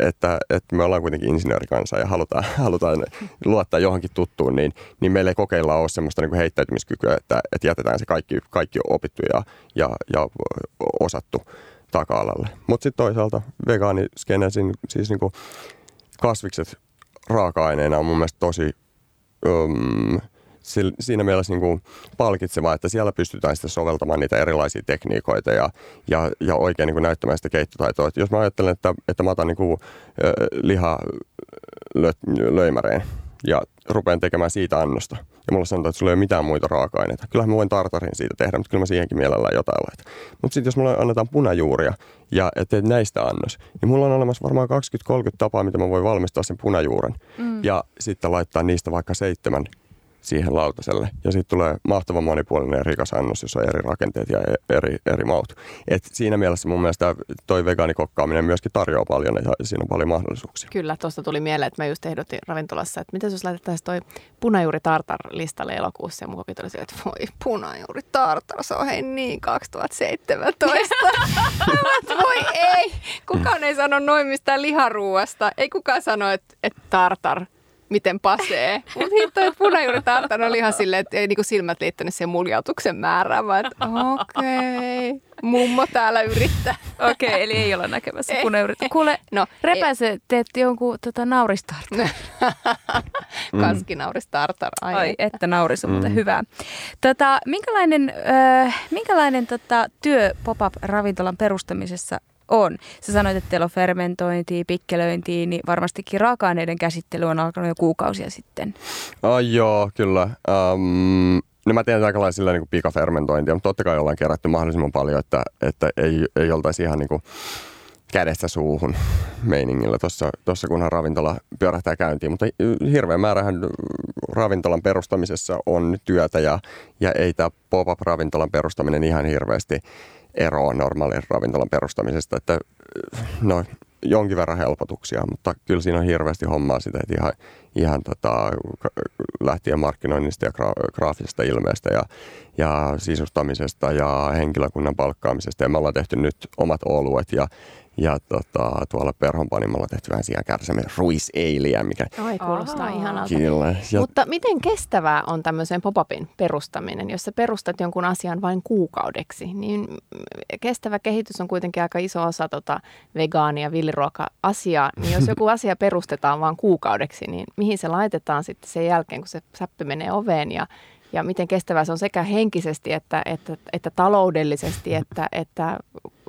C: että, että me ollaan kuitenkin insinöörikansa ja halutaan, halutaan luottaa johonkin tuttuun, niin, niin meillä ei kokeilla ole semmoista niin heittäytymiskykyä, että, että jätetään se kaikki, kaikki opittu ja, ja, ja osattu taka-alalle. Mutta sitten toisaalta vegaaniskene, siis niin kuin kasvikset raaka-aineena on mun mielestä tosi, um, siinä mielessä niin kuin palkitsevaa, että siellä pystytään sitten soveltamaan niitä erilaisia tekniikoita ja, ja, ja oikein niin kuin näyttämään sitä keittotaitoa. Että jos mä ajattelen, että, että mä otan niin kuin, liha lö, löymäreen ja rupean tekemään siitä annosta. Ja mulla sanotaan, että sulla ei ole mitään muita raaka-aineita. Kyllähän mä voin tartarin siitä tehdä, mutta kyllä mä siihenkin mielellään jotain laitan. Mutta sitten jos mulla annetaan punajuuria ja teet näistä annos, niin mulla on olemassa varmaan 20-30 tapaa, mitä mä voin valmistaa sen punajuuren. Mm. Ja sitten laittaa niistä vaikka seitsemän siihen lautaselle. Ja sitten tulee mahtava monipuolinen ja rikas annos, jossa on eri rakenteet ja eri, eri maut. Et siinä mielessä mun mielestä toi vegaanikokkaaminen myöskin tarjoaa paljon, ja siinä on paljon mahdollisuuksia.
A: Kyllä, tuosta tuli mieleen, että mä just ehdotin ravintolassa, että miten jos laitettaisiin toi punajuuri tartar listalle elokuussa, ja mun kokit oli että voi punajuuri tartar, se on hei niin 2017. voi ei, kukaan ei sano noin mistään liharuuasta, ei kukaan sano, että, että tartar miten pasee. Mutta hitto, että punajuuri tartan oli ihan silleen, että ei niinku silmät liittänyt siihen muljautuksen määrään, vaan että okei, okay, mummo täällä yrittää.
B: Okei, okay, eli ei ole näkemässä punajuuri. Kuule, no, Repäse teet jonkun tota, nauristartar.
A: Kaskinauristartar.
B: Ai, Ai että nauris on mm. hyvää. Tota, minkälainen äh, minkälainen tota, työ pop-up-ravintolan perustamisessa on. Sä sanoit, että teillä on fermentointia, pikkelöintiä, niin varmastikin raaka-aineiden käsittely on alkanut jo kuukausia sitten.
C: Oh, joo, kyllä. Um, no mä tiedän aika lailla niin pikafermentointia, mutta totta kai ollaan kerätty mahdollisimman paljon, että, että ei, ei oltaisi ihan niin kuin kädestä suuhun meiningillä tuossa, tuossa kunhan ravintola pyörähtää käyntiin. Mutta hirveän määrähän ravintolan perustamisessa on työtä ja, ja ei tämä pop-up-ravintolan perustaminen ihan hirveästi eroa normaalin ravintolan perustamisesta, että no, jonkin verran helpotuksia, mutta kyllä siinä on hirveästi hommaa sitä, että ihan, ihan tota, lähtien markkinoinnista ja gra- graafisesta ilmeestä ja, ja sisustamisesta ja henkilökunnan palkkaamisesta. Ja me ollaan tehty nyt omat oluet ja, ja tota, tuolla Perhonpanimolla on tehty vähän siihen kärsämme ruiseiliä, mikä...
A: Oi, kuulostaa Aha. ihanalta. Kyllä. Ja... Mutta miten kestävää on tämmöisen pop-upin perustaminen? Jos sä perustat jonkun asian vain kuukaudeksi, niin kestävä kehitys on kuitenkin aika iso osa tota vegaania- ja villiruoka-asiaa. Niin jos joku asia perustetaan vain kuukaudeksi, niin mihin se laitetaan sitten sen jälkeen, kun se säppy menee oveen ja ja miten kestävää se on sekä henkisesti että, että, että taloudellisesti että, että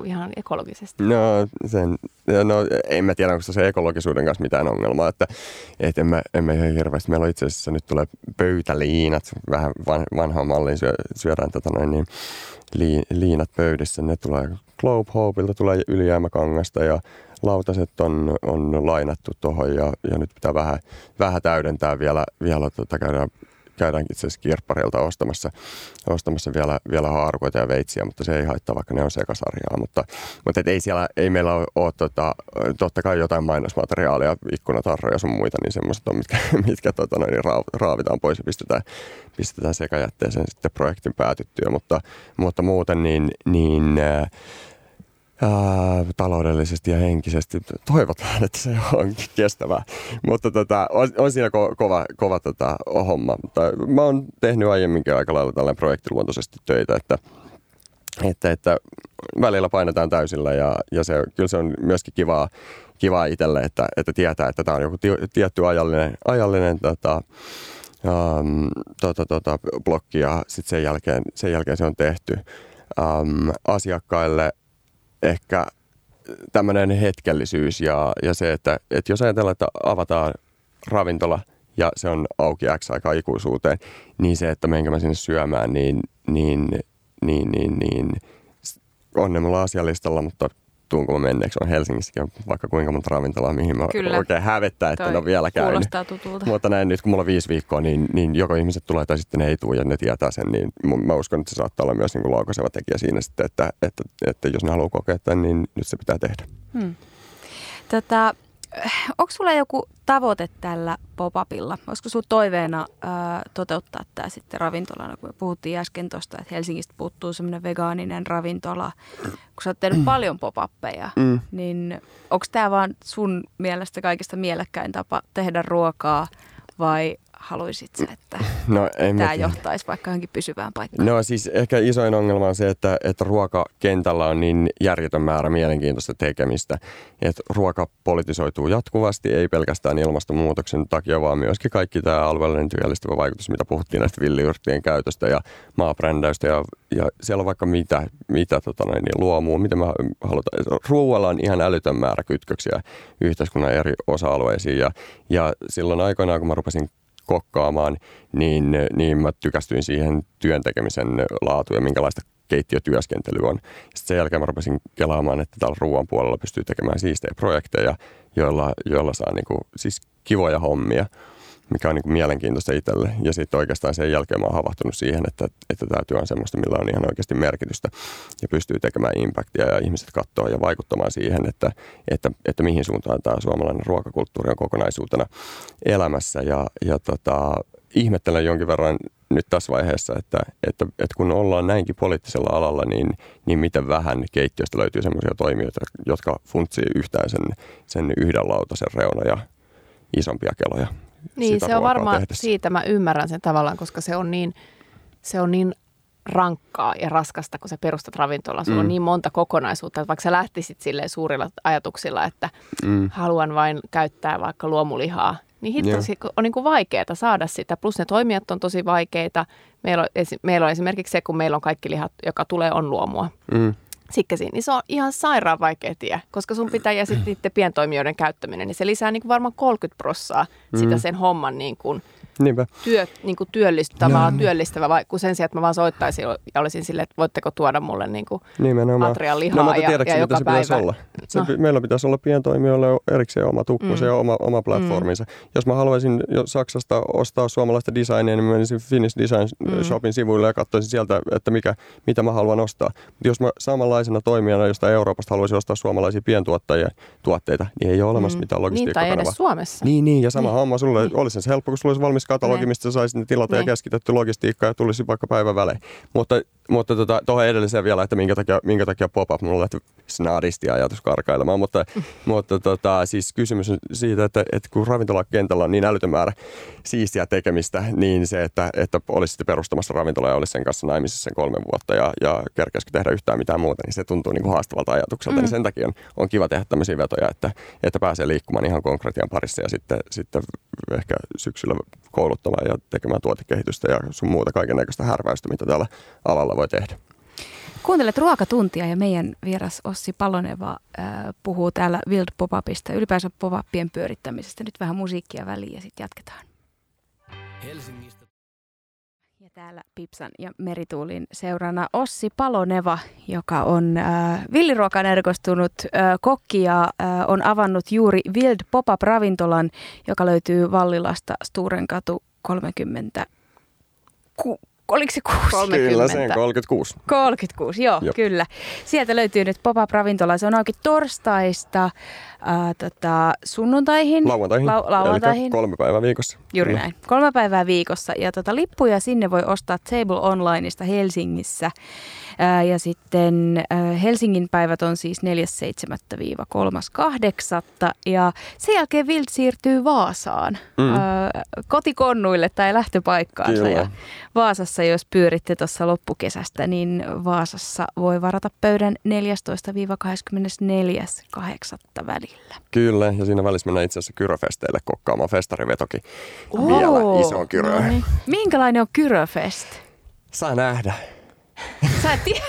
A: ihan ekologisesti?
C: No, sen, no en mä tiedä, onko se ekologisuuden kanssa mitään ongelmaa, että et emme, emme ihan hirveästi. Meillä on itse asiassa nyt tulee pöytäliinat, vähän vanhaan malliin syö, syödään tota noin, niin, li, liinat pöydissä. Ne tulee Globe Hopeilta, tulee ylijäämäkangasta ja lautaset on, on lainattu tuohon ja, ja nyt pitää vähän, vähän täydentää vielä, vielä tota, käydään käydään itse asiassa kirpparilta ostamassa, ostamassa vielä, vielä haarukoita ja veitsiä, mutta se ei haittaa, vaikka ne on sekasarjaa. Mutta, mutta et ei siellä, ei meillä ole, ole tota, totta kai jotain mainosmateriaalia, ikkunatarroja sun muita, niin semmoiset on, mitkä, mitkä tota, noin, niin raavitaan pois ja pistetään, pistetään sekajätteeseen sitten projektin päätyttyä, mutta, mutta muuten niin, niin äh, ää, taloudellisesti ja henkisesti. Toivotaan, että se on kestävää. Mutta tota, on, on siinä ko- kova, kova tota, homma. Mutta mä oon tehnyt aiemminkin aika lailla tällainen projektiluontoisesti töitä, että, että, että välillä painetaan täysillä ja, ja se, kyllä se on myöskin kivaa, kivaa itselle, että, että tietää, että tämä on joku tietty ajallinen, ajallinen tota, um, tota, tota, blokki ja sitten sen jälkeen, sen jälkeen se on tehty. Um, asiakkaille ehkä tämmöinen hetkellisyys ja, ja se, että, että jos ajatellaan, että avataan ravintola ja se on auki X aikaa ikuisuuteen, niin se, että menkö mä sinne syömään, niin, niin, niin, niin, niin on ne mulla asialistalla, mutta tuunko mä menneeksi. On Helsingissäkin vaikka kuinka monta ravintolaa, mihin mä Kyllä. oikein hävettää, että Toi en ole vielä käynyt.
B: tutulta.
C: Mutta näin nyt, kun mulla on viisi viikkoa, niin, niin joko ihmiset tulee tai sitten ne ei tule ja ne tietää sen, niin mä uskon, että se saattaa olla myös niin laukaiseva tekijä siinä sitten, että, että, että, jos ne haluaa kokea tämän, niin nyt se pitää tehdä. Hmm.
B: Tätä, onko sulla joku tavoite tällä pop-upilla? Olisiko sun toiveena ää, toteuttaa tämä sitten ravintolana, kun puhuttiin äsken tuosta, että Helsingistä puuttuu semmoinen vegaaninen ravintola. Kun sä oot tehnyt paljon pop-uppeja, mm. niin onko tämä vaan sun mielestä kaikista mielekkäin tapa tehdä ruokaa vai haluaisit sä, että
C: No, ei
B: tämä
C: mä-
B: johtaisi vaikka johonkin pysyvään paikkaan?
C: No siis ehkä isoin ongelma on se, että, että ruokakentällä on niin järjetön määrä mielenkiintoista tekemistä. Että ruoka politisoituu jatkuvasti, ei pelkästään ilmastonmuutoksen takia, vaan myöskin kaikki tämä alueellinen työllistävä vaikutus, mitä puhuttiin näistä villiyrttien käytöstä ja maabrändäystä. Ja, ja siellä on vaikka mitä, mitä tota noin, niin luomua, mitä me halutaan. Ruoalla on ihan älytön määrä kytköksiä yhteiskunnan eri osa-alueisiin. Ja, ja silloin aikoinaan, kun mä rupesin kokkaamaan, niin, niin mä tykästyin siihen työn tekemisen laatu ja minkälaista keittiötyöskentely on. Sitten sen jälkeen mä rupesin kelaamaan, että täällä ruoan puolella pystyy tekemään siistejä projekteja, joilla, joilla saa niinku, siis kivoja hommia, mikä on niinku mielenkiintoista itselle. Ja sitten oikeastaan sen jälkeen mä oon havahtunut siihen, että, että tämä työ on semmoista, millä on ihan oikeasti merkitystä ja pystyy tekemään impactia ja ihmiset katsoo ja vaikuttamaan siihen, että, että, että mihin suuntaan tämä suomalainen ruokakulttuuri on kokonaisuutena elämässä. Ja, ja tota, ihmettelen jonkin verran nyt tässä vaiheessa, että, että, että kun ollaan näinkin poliittisella alalla, niin, niin miten vähän keittiöstä löytyy sellaisia toimijoita, jotka funtsii yhtään sen, sen yhden lautasen reunoja isompia keloja.
A: Niin, se on varmaan
C: tehdessä.
A: siitä, mä ymmärrän sen tavallaan, koska se on niin, se on niin rankkaa ja raskasta, kun sä perustat ravintolan. Sulla mm. on niin monta kokonaisuutta, että vaikka sä lähtisit silleen suurilla ajatuksilla, että
C: Mm.
A: haluan vain käyttää vaikka luomulihaa, niin hitto, se on niin kuin vaikeaa saada sitä. Plus ne toimijat on tosi vaikeita. Meillä on, meillä on esimerkiksi se, kun meillä on kaikki lihat, joka tulee, on luomua.
C: Mm.
A: Sikkesiin, niin se on ihan sairaan vaikea tie, koska sun pitää ja sitten niiden pientoimijoiden käyttäminen, niin se lisää niin kuin varmaan 30 prossaa sitä
C: Mm.
A: sen homman niin kuin
C: Niinpä.
A: työ, niin kuin työllistävä, työllistävä, vai, kun sen sijaan, että mä vaan soittaisin ja olisin silleen, että voitteko tuoda mulle niin kuin
C: Nimenomaan.
A: atrian lihaa
C: No, mutta
A: ja, ja joka
C: se pitäisi
A: päivä.
C: olla? Se,
A: No.
C: no. Meillä pitäisi olla pientoimijoille erikseen oma tukkunsa
A: Mm.
C: ja oma, oma platforminsa. Jos mä haluaisin jo Saksasta ostaa suomalaista designia, niin mä menisin Finnish Design
A: Mm.
C: Shopin sivuille ja katsoisin sieltä, että mikä, mitä mä haluan ostaa. Mutta jos mä samanlaisena toimijana jostain Euroopasta haluaisin ostaa suomalaisia pientuottajia tuotteita, niin ei ole olemassa
A: Mm.
C: mitään
A: Niin, tai edes Suomessa.
C: Niin, niin, ja sama
A: Niin.
C: homma sulle.
A: Niin.
C: Olisi se helppo, kun sulla olisi valmis katalogi,
A: Niin.
C: mistä sä saisit ne tilata ja
A: Niin.
C: keskitetty logistiikka ja tulisi vaikka päivän välein. Mutta, mutta tota, tuohon edelliseen vielä, että minkä takia, minkä takia pop-up, mulla lähti snadisti ajatus karkailemaan, mutta, mutta tota, siis kysymys on siitä, että, että kun ravintolakentällä on niin älytön määrä siistiä tekemistä, niin se, että, että olisitte perustamassa ravintola ja olisi sen kanssa naimisissa sen kolme vuotta ja, ja kerkeisikö tehdä yhtään mitään muuta, niin se tuntuu niin kuin haastavalta ajatukselta.
B: Mm.
C: Niin sen takia on, on kiva tehdä tämmöisiä vetoja, että, että pääsee liikkumaan ihan konkretian parissa ja sitten, sitten ehkä syksyllä kouluttamaan ja tekemään tuotekehitystä ja sun muuta kaiken näköistä härväystä, mitä tällä alalla voi tehdä.
B: Kuuntelet Ruokatuntia ja meidän vieras Ossi Paloneva äh, puhuu täällä Wild Pop-upista, ylipäänsä pop-upien pyörittämisestä. Nyt vähän musiikkia väliin ja sitten jatketaan.
D: Helsingistä
B: Ja täällä Pipsan ja Merituulin seurana Ossi Paloneva, joka on äh, villiruokaan erikoistunut äh, kokki ja äh, on avannut juuri Wild Pop-up-ravintolan, joka löytyy Vallilasta Sturenkatu 30. Ku, oliko se kuusi?
A: 30.
C: Kyllä, sen 36.
B: 36, joo,
C: Jop.
B: Kyllä. Sieltä löytyy nyt pop-up-ravintola. Se on auki torstaista ää, tota, sunnuntaihin.
C: Lauantaihin.
B: Lau- lauantaihin.
C: Eli kolme päivää viikossa.
B: Juuri
C: Kyllä.
B: näin. Kolme päivää viikossa. Ja tota, lippuja sinne voi ostaa Table Onlineista Helsingissä. Ää, ja sitten ää, Helsingin päivät on siis 4.7.–3.8. Ja sen jälkeen Wild siirtyy Vaasaan.
C: Mm.
B: Ää, kotikonnuille tai lähtöpaikkaansa.
C: Kyllä.
B: Ja Vaasassa, jos pyöritte tuossa loppukesästä, niin Vaasassa voi varata pöydän 14-24.8. välillä.
C: Kyllä, ja siinä välissä mennään itse asiassa Kyröfesteille kokkaamaan festarivetokin vielä isoon Kyröön.
B: no niin. Minkälainen on Kyröfest?
C: Saa nähdä.
B: Sä et tiedä.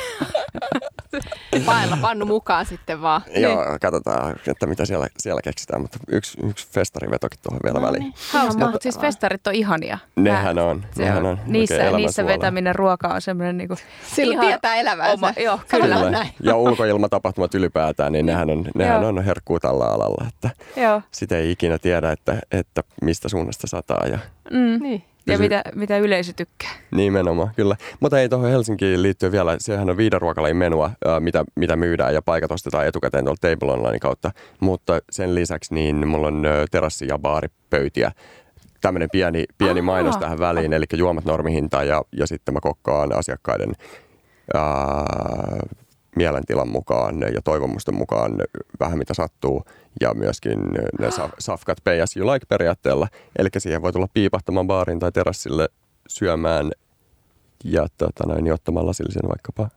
A: Paella pannu mukaan sitten vaan.
C: Joo, katsotaan, että mitä siellä, siellä keksitään, mutta yksi, yksi festarivetokin tuohon vielä väliin.
A: niin.
B: Hauska.
A: Ihan
B: Siis festarit on ihania.
C: Nehän on,
B: Se
C: nehän
B: on.
C: on.
B: Niissä, niissä vetäminen ruoka on semmoinen niinku
A: Silloin tietää elävänsä.
B: Oma, joo, kyllä.
A: Sanotaan näin.
C: Ja ulkoilmatapahtumat ylipäätään, niin nehän on, nehän
B: Joo.
C: on herkkuu tällä alalla, että
B: Joo.
C: sitä ei ikinä tiedä, että, että mistä suunnasta sataa ja
B: Mm.
A: Niin.
B: Ja
C: se-
B: mitä, mitä yleisö tykkää.
C: nimenomaan, kyllä. Mutta ei tuohon Helsinkiin liittyen vielä, sehän on viiden ruokalajin menua, ää, mitä, mitä myydään ja paikat ostetaan etukäteen tuolta Table Online kautta. Mutta sen lisäksi niin mulla on terassi- ja baaripöytiä. Tämmöinen pieni, pieni
B: Aa.
C: mainos tähän väliin, eli juomat normihintaan ja, ja sitten mä kokkaan asiakkaiden ää, mielentilan mukaan ja toivomusten mukaan vähän mitä sattuu ja myöskin ne sa- safkat pay as you like periaatteella. Eli siihen voi tulla piipahtamaan baariin tai terassille syömään ja tota noin, niin ottamaan lasillisen vaikkapa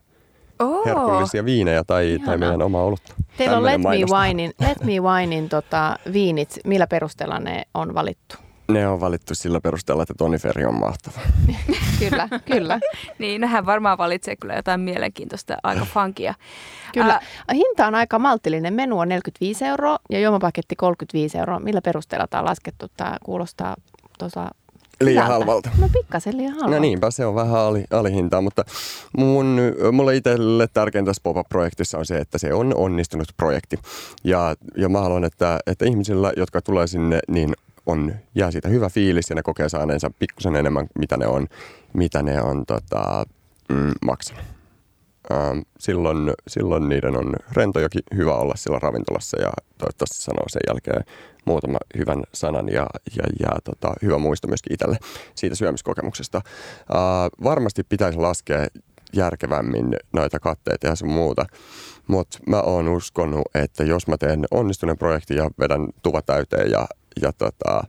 B: Oh.
C: herkullisia viinejä tai, tai
A: Ihanaa.
C: meidän omaa olutta.
A: Teillä on Let Me. Winein, Let Me Winein tota, viinit. Millä perusteella ne on valittu?
C: Ne on valittu sillä perusteella, että Toni Ferri on mahtava.
A: Kyllä, kyllä.
B: Niin, hän varmaan valitsee kyllä jotain mielenkiintoista, aika funkia.
A: Kyllä.
B: Ää,
A: Hinta on aika maltillinen. Menu on 45 euroa ja juomapaketti 35 euroa. Millä perusteella tämä on laskettu? Tämä kuulostaa tuossa
C: Liian halvalta.
A: No pikkasen liian halvalta.
C: No niinpä, se on vähän ali, alihintaa, mutta mun, mulle itselle tärkeintä tässä pop-up-projektissa on se, että se on onnistunut projekti. Ja, ja mä haluan, että, että ihmisillä, jotka tulee sinne, niin on, jää siitä hyvä fiilis ja ne kokee saaneensa pikkusen enemmän, mitä ne on, mitä ne on tota, mm, maksanut. Ähm, silloin, silloin niiden on rento ja hyvä olla siellä ravintolassa ja toivottavasti sanoo sen jälkeen muutama hyvän sanan ja, ja, ja tota, hyvä muisto myöskin itselle siitä syömiskokemuksesta. Äh, varmasti pitäisi laskea järkevämmin noita katteita ja sun muuta, mutta mä oon uskonut, että jos mä teen onnistuneen projektin ja vedän tuva täyteen ja, ja tota,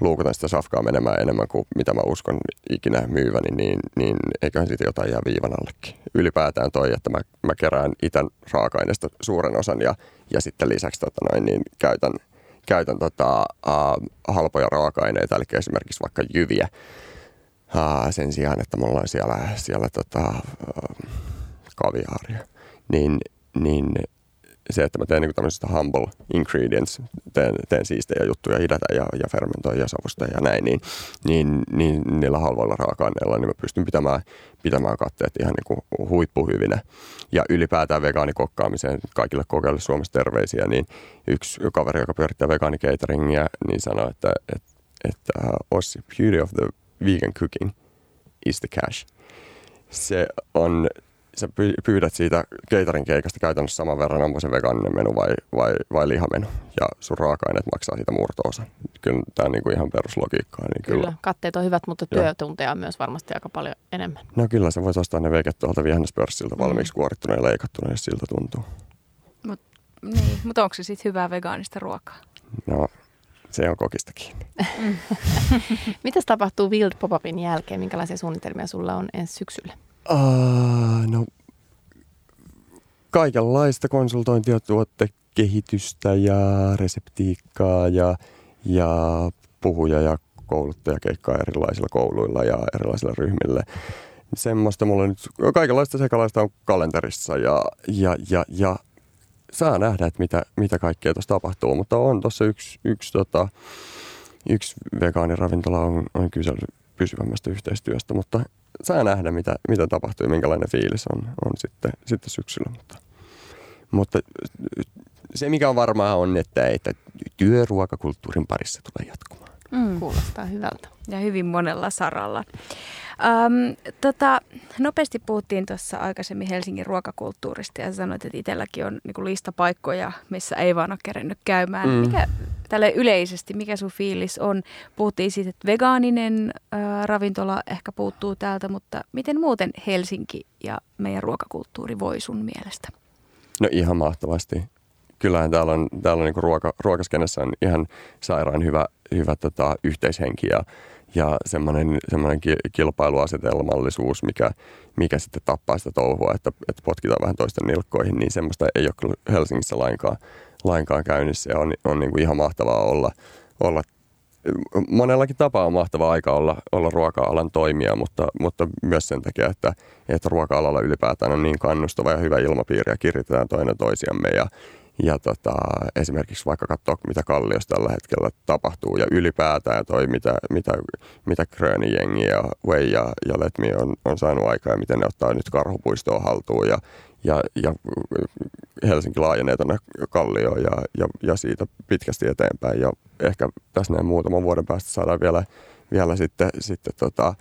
C: luukutan sitä safkaa menemään enemmän kuin mitä mä uskon ikinä myyväni, niin, niin eiköhän siitä jotain jää viivan allekin. Ylipäätään toi, että mä, mä kerään itän raaka-aineista suuren osan ja, ja sitten lisäksi tota noin, niin käytän, käytän tota, uh, halpoja raaka-aineita, eli esimerkiksi vaikka jyviä, uh, sen sijaan, että mulla on siellä, siellä tota, uh, kaviaaria. Niin, niin se, että mä teen niin tämmöisestä humble ingredients, teen, teen siistejä juttuja, hidätä ja, ja fermentoin ja savusta ja näin, niin, niin, niin niillä halvoilla raaka-aineilla niin mä pystyn pitämään, pitämään katteet ihan niin kuin huippuhyvinä. Ja ylipäätään vegaanikokkaamiseen kaikille kokeille Suomessa terveisiä, niin yksi kaveri, joka pyörittää vegaanikeiteringiä, niin sanoi, että, että, että uh, Ossi, beauty of the vegan cooking is the cash. Se on sä py- pyydät siitä keitarin keikasta käytännössä saman verran, onko se vegaaninen menu vai, vai, vai lihamenu. Ja sun raaka-aineet maksaa siitä murto-osa. Kyllä tämä on niinku ihan peruslogiikkaa. Niin kyllä.
A: Kyllä, katteet on hyvät, mutta työtunteja on myös varmasti aika paljon enemmän.
C: No kyllä, sä voit ostaa ne veket tuolta vihannuspörssiltä valmiiksi kuorittuna ja leikattuna, jos siltä tuntuu.
B: Niin, mutta onko se sitten hyvää vegaanista ruokaa?
C: No, se on kokista kiinni.
A: Mitäs tapahtuu Wild Pop-Upin jälkeen? Minkälaisia suunnitelmia sulla on ensi syksyllä?
C: No, kaikenlaista konsultointia, tuottekehitystä ja reseptiikkaa ja, ja puhuja ja kouluttajakeikkaa erilaisilla kouluilla ja erilaisilla ryhmillä. Semmoista mulla nyt, kaikenlaista sekalaista on kalenterissa ja, ja, ja, ja saa nähdä, että mitä, mitä kaikkea tuossa tapahtuu, mutta on tuossa yksi, yksi, tota, yksi vegaaniravintola on, on kysellyt pysyvämmästä yhteistyöstä, mutta saa nähdä, mitä, mitä tapahtuu ja minkälainen fiilis on, on sitten, sitten syksyllä. Mutta, mutta se, mikä on varmaa, on, että, että työruokakulttuurin parissa tulee jatkumaan.
B: Mm.
A: Kuulostaa hyvältä.
B: Ja hyvin monella saralla. Um, tota, nopeasti puhuttiin tuossa aikaisemmin Helsingin ruokakulttuurista ja sanoit, että itselläkin on niinku listapaikkoja, missä ei vaan ole kerennyt käymään.
C: Mm.
B: Mikä tälle yleisesti, mikä sun fiilis on? Puhuttiin siitä, että vegaaninen äh, ravintola ehkä puuttuu täältä, mutta miten muuten Helsinki ja meidän ruokakulttuuri voi sun mielestä?
C: No ihan mahtavasti. Kyllähän täällä on, täällä on niin ruoka, ruokaskenessä on ihan sairaan hyvä, hyvä tota, yhteishenki ja, ja semmoinen, semmoinen ki- kilpailuasetelmallisuus, mikä, mikä sitten tappaa sitä touhua, että, että potkitaan vähän toisten nilkkoihin, niin semmoista ei ole Helsingissä lainkaan, lainkaan käynnissä. Ja on, on niin kuin ihan mahtavaa olla, olla monellakin tapaa on mahtava aika olla, olla ruoka-alan toimija, mutta, mutta myös sen takia, että, että ruoka-alalla ylipäätään on niin kannustava ja hyvä ilmapiiri ja kiritetään toinen toisiamme ja, ja tota, esimerkiksi vaikka katsoa, mitä Kalliossa tällä hetkellä tapahtuu ja ylipäätään toi, mitä, mitä, mitä Gröni jengi ja Way ja, ja Letmi on, on saanut aikaa ja miten ne ottaa nyt karhupuistoa haltuun ja, ja, ja Helsinki laajenee tuonne Kallioon ja, ja, ja siitä pitkästi eteenpäin. Ja ehkä tässä näin muutaman vuoden päästä saadaan vielä, vielä sitten, sitten tota,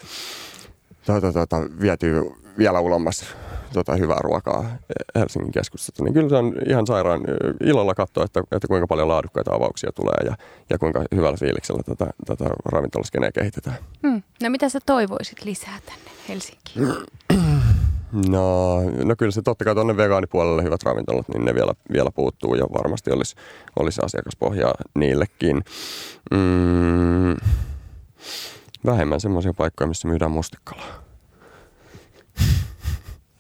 C: tota, tota, vietyä vielä ulommassa tota, hyvää ruokaa Helsingin keskustasta. Niin kyllä se on ihan sairaan ilolla katsoa, että, että kuinka paljon laadukkaita avauksia tulee ja, ja kuinka hyvällä fiiliksellä tätä, tätä ravintolaskeneä kehitetään.
B: Hmm. No mitä sä toivoisit lisää tänne Helsinkiin?
C: No, no kyllä se totta kai tuonne vegaanipuolelle hyvät ravintolat, niin ne vielä, vielä puuttuu ja varmasti olisi, olisi asiakaspohjaa niillekin. Mm, vähemmän semmoisia paikkoja, missä myydään mustekalaa.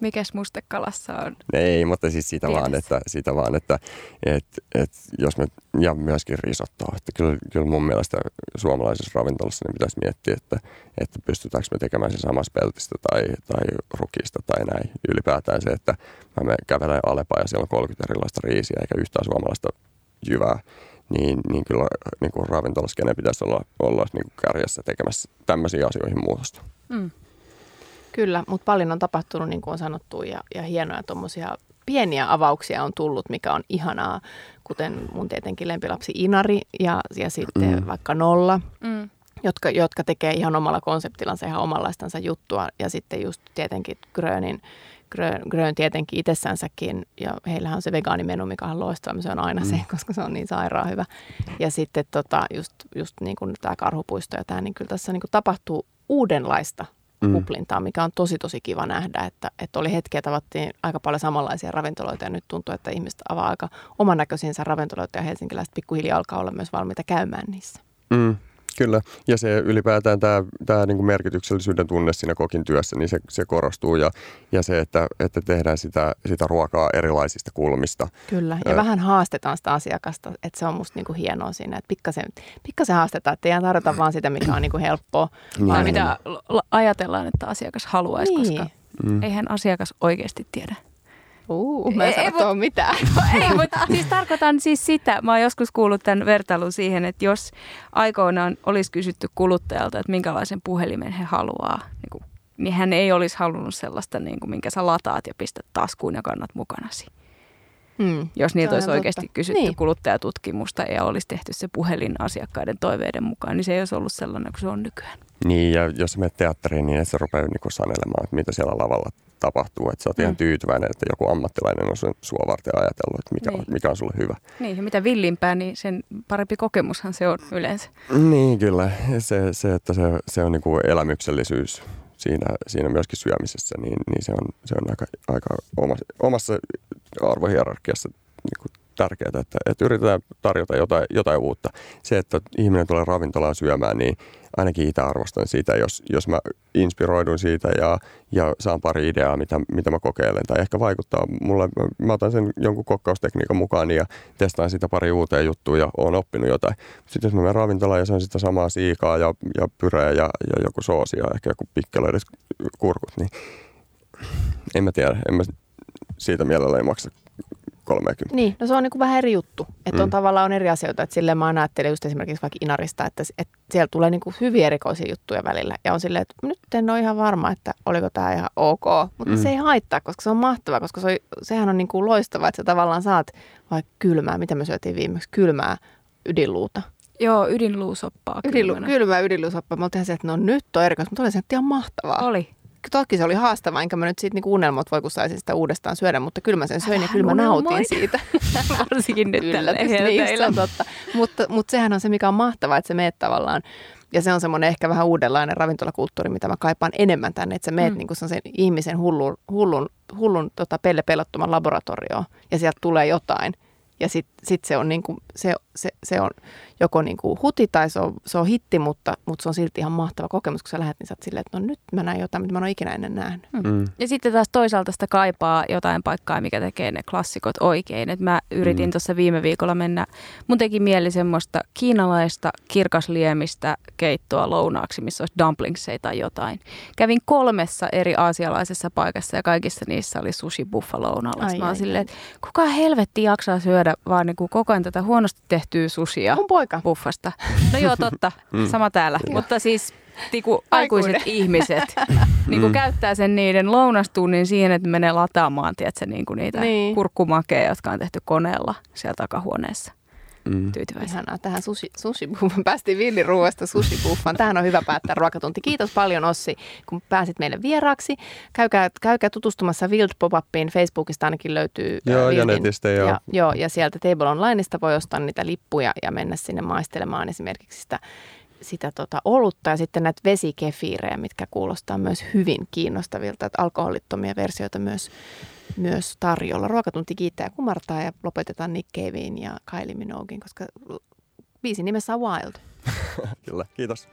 B: Mikäs mustekalassa on?
C: Ei, mutta siis sitä vaan,
B: Mielessä.
C: että, sitä vaan, että et, et jos me, ja myöskin risottoa, että kyllä, kyllä mun mielestä suomalaisessa ravintolassa niin pitäisi miettiä, että, että pystytäänkö me tekemään se samassa peltistä tai, tai rukista tai näin. Ylipäätään se, että mä menen kävelen Alepaan ja siellä on 30 erilaista riisiä eikä yhtään suomalaista jyvää, niin, niin kyllä niin kuin ravintolassa kenen pitäisi olla, olla niin kuin kärjessä tekemässä tämmöisiin asioihin muutosta.
B: Mm.
A: Kyllä, mutta paljon on tapahtunut, niin kuin on sanottu, ja, ja hienoja tuommoisia pieniä avauksia on tullut, mikä on ihanaa, kuten mun tietenkin lempilapsi Inari ja, ja sitten
C: Mm.
A: vaikka Nolla,
B: Mm.
A: jotka, jotka tekee ihan omalla konseptillansa ihan omanlaistansa juttua. Ja sitten just tietenkin Grönin, Grön, Grön tietenkin itsessänsäkin, ja heillähän on se vegaanimenu, mikä on loistava, se on aina mm. se, koska se on niin sairaan hyvä. Ja sitten tota, just, just niin kuin tämä karhupuisto ja tämä, niin kyllä tässä niin kuin tapahtuu uudenlaista
C: Mm.
A: kuplintaa, mikä on tosi tosi kiva nähdä, että, että oli hetkiä tavattiin aika paljon samanlaisia ravintoloita ja nyt tuntuu, että ihmiset avaa aika oman näköisinsä ravintoloita ja helsinkiläiset pikkuhiljaa alkaa olla myös valmiita käymään niissä.
C: Mm, kyllä, ja se ylipäätään tämä, tämä niin merkityksellisyyden tunne siinä kokin työssä, niin se, se korostuu ja, ja se, että, että tehdään sitä, sitä ruokaa erilaisista kulmista.
A: Kyllä, ja
C: Ö.
A: vähän haastetaan sitä asiakasta, että se on musta niinku hienoa siinä, että pikkasen, pikkasen haastetaan, että ei tarjota vaan sitä, mikä on niinku helppoa.
C: Niin.
B: Tai mitä ajatellaan, että asiakas haluaisi,
A: Niin.
B: koska
C: Mm.
B: eihän asiakas oikeasti tiedä.
A: Uu, mä en
B: Ei-
A: sano
B: ei,
A: tuohon mitään.
B: Ei, mutta siis tarkoitan siis sitä. Mä oon joskus kuullut tämän vertailun siihen, että jos aikoinaan olisi kysytty kuluttajalta, että minkälaisen puhelimen he haluaa, niin, kuin, niin hän ei olisi halunnut sellaista, niin kuin, minkä sä lataat ja pistät taskuun ja kannat mukanasi.
A: Mm.
B: Jos niiltä
A: Se on
B: olisi oikeasti
A: totta.
B: kysytty
A: Niin.
B: kuluttajatutkimusta ja olisi tehty se puhelin asiakkaiden toiveiden mukaan, niin se ei olisi ollut sellainen kuin se on nykyään.
C: Niin, ja jos menet teatteriin, niin et sä rupea niinku sanelemaan, että mitä siellä lavalla tapahtuu. Että sä oot mm. ihan tyytyväinen, että joku ammattilainen on sun- sua varten ajatellut, että mikä,
B: Niin.
C: on, mikä on sulle hyvä.
B: Niin, ja mitä villimpää, niin sen parempi kokemushan se on yleensä.
C: Niin, kyllä. Se, se että se, se on niinku elämyksellisyys siinä, siinä myöskin syömisessä, niin, niin se on, se on aika, aika omassa, omassa arvohierarkiassa tärkeää, että, että yritetään tarjota jotain, jotain uutta. Se, että ihminen tulee ravintolaan syömään, niin ainakin itse arvostan sitä, jos, jos mä inspiroidun siitä ja, ja saan pari ideaa, mitä, mitä mä kokeilen. Tai ehkä vaikuttaa mulle, mä- otan sen jonkun kokkaustekniikan mukaan ja testaan sitä pari uuteen juttuun ja oon oppinut jotain. Sitten jos mä menen ravintolaan ja se on sitä samaa siikaa ja, ja pyreä ja, ja joku soosi ja ehkä joku pikkelöidyt kurkut, niin en mä tiedä, en mä siitä mielelläni maksa 30.
A: Niin, no se on niin kuin vähän eri juttu. Että
C: Mm.
A: on tavallaan on eri asioita. Että silleen mä aina ajattelen just esimerkiksi vaikka Inarista, että, että siellä tulee niin kuin hyvin erikoisia juttuja välillä. Ja on silleen, että nyt en ole ihan varma, että oliko tämä ihan ok. Mutta
C: Mm.
A: se ei haittaa, koska se on mahtavaa, koska se on, sehän on niin kuin loistavaa, että sä tavallaan saat vaikka kylmää, mitä me syötiin viimeksi, kylmää ydinluuta.
B: Joo, ydinluusoppaa
A: Ydinlu, kylmää ydinluusoppa. Mä oltiin se, että no nyt on erikoista, mutta oli se että ihan mahtavaa.
B: Oli.
A: Toki se oli haastavaa, enkä mä nyt siitä niinku unelmot voi, kun saisin sitä uudestaan syödä, mutta kyllä mä sen söin ja
B: Älä
A: kyllä mä
B: unelmoi.
A: nautin siitä.
B: Varsinkin nyt tällä
A: niin, se totta. Mutta, mutta sehän on se, mikä on mahtavaa, että sä meet tavallaan, ja se on semmoinen ehkä vähän uudenlainen ravintolakulttuuri, mitä mä kaipaan enemmän tänne, että sä meet
B: Mm.
A: niin sen ihmisen hullun, hullun, hullun tota pelle pelottoman laboratorioon, ja sieltä tulee jotain. Ja sitten sit se on, niinku, se, se, se on joko niinku huti tai se on, se on hitti, mutta, mutta se on silti ihan mahtava kokemus, kun sä lähdet, niin sä oot silleen, että no nyt mä näen jotain, mitä mä en ole ikinä ennen nähnyt.
C: Mm.
B: Ja sitten taas toisaalta sitä kaipaa jotain paikkaa, mikä tekee ne klassikot oikein. Et mä yritin
C: Mm.
B: mm. tuossa viime viikolla mennä, mun teki mieli semmoista kiinalaista kirkasliemistä keittoa lounaaksi, missä olisi dumplingseja tai jotain. Kävin kolmessa eri aasialaisessa paikassa ja kaikissa niissä oli sushi buffa lounalla.
A: Ai,
B: Mä oon silleen, että kuka helvetti jaksaa syödä vaan niin kuin koko ajan tätä huonosti tehtyä sushia
A: Mun poika.
B: Buffasta. No joo, totta.
C: Mm.
B: Sama täällä. Mutta siis tiku, aikuiset ihmiset niin kuin
C: Mm.
B: käyttää sen niiden lounastunnin siihen, että menee lataamaan tiedätkö, niin kuin niitä
A: Niin.
B: kurkkumakeja, jotka on tehty koneella siellä takahuoneessa.
C: Mm.
B: Tyytyväisiä.
A: Ihanaa, tähän sushi, sushi päästiin villiruuasta sushi buffaan. Tähän on hyvä päättää ruokatunti. Kiitos paljon Ossi, kun pääsit meille vieraaksi. Käykää, käykää tutustumassa Wild Pop-upiin. Facebookista ainakin löytyy. ää,
C: Joo, ja netistä, joo.
A: Ja, joo, ja sieltä Table Onlineista voi ostaa niitä lippuja ja mennä sinne maistelemaan esimerkiksi sitä sitä tota olutta ja sitten näitä vesikefiirejä, mitkä kuulostaa myös hyvin kiinnostavilta, että alkoholittomia versioita myös, myös tarjolla. Ruokatunti kiittää ja kumartaa ja lopetetaan Nick Cavein ja Kylie Minoguein, koska biisin nimessä on Wild.
C: Kyllä, kiitos.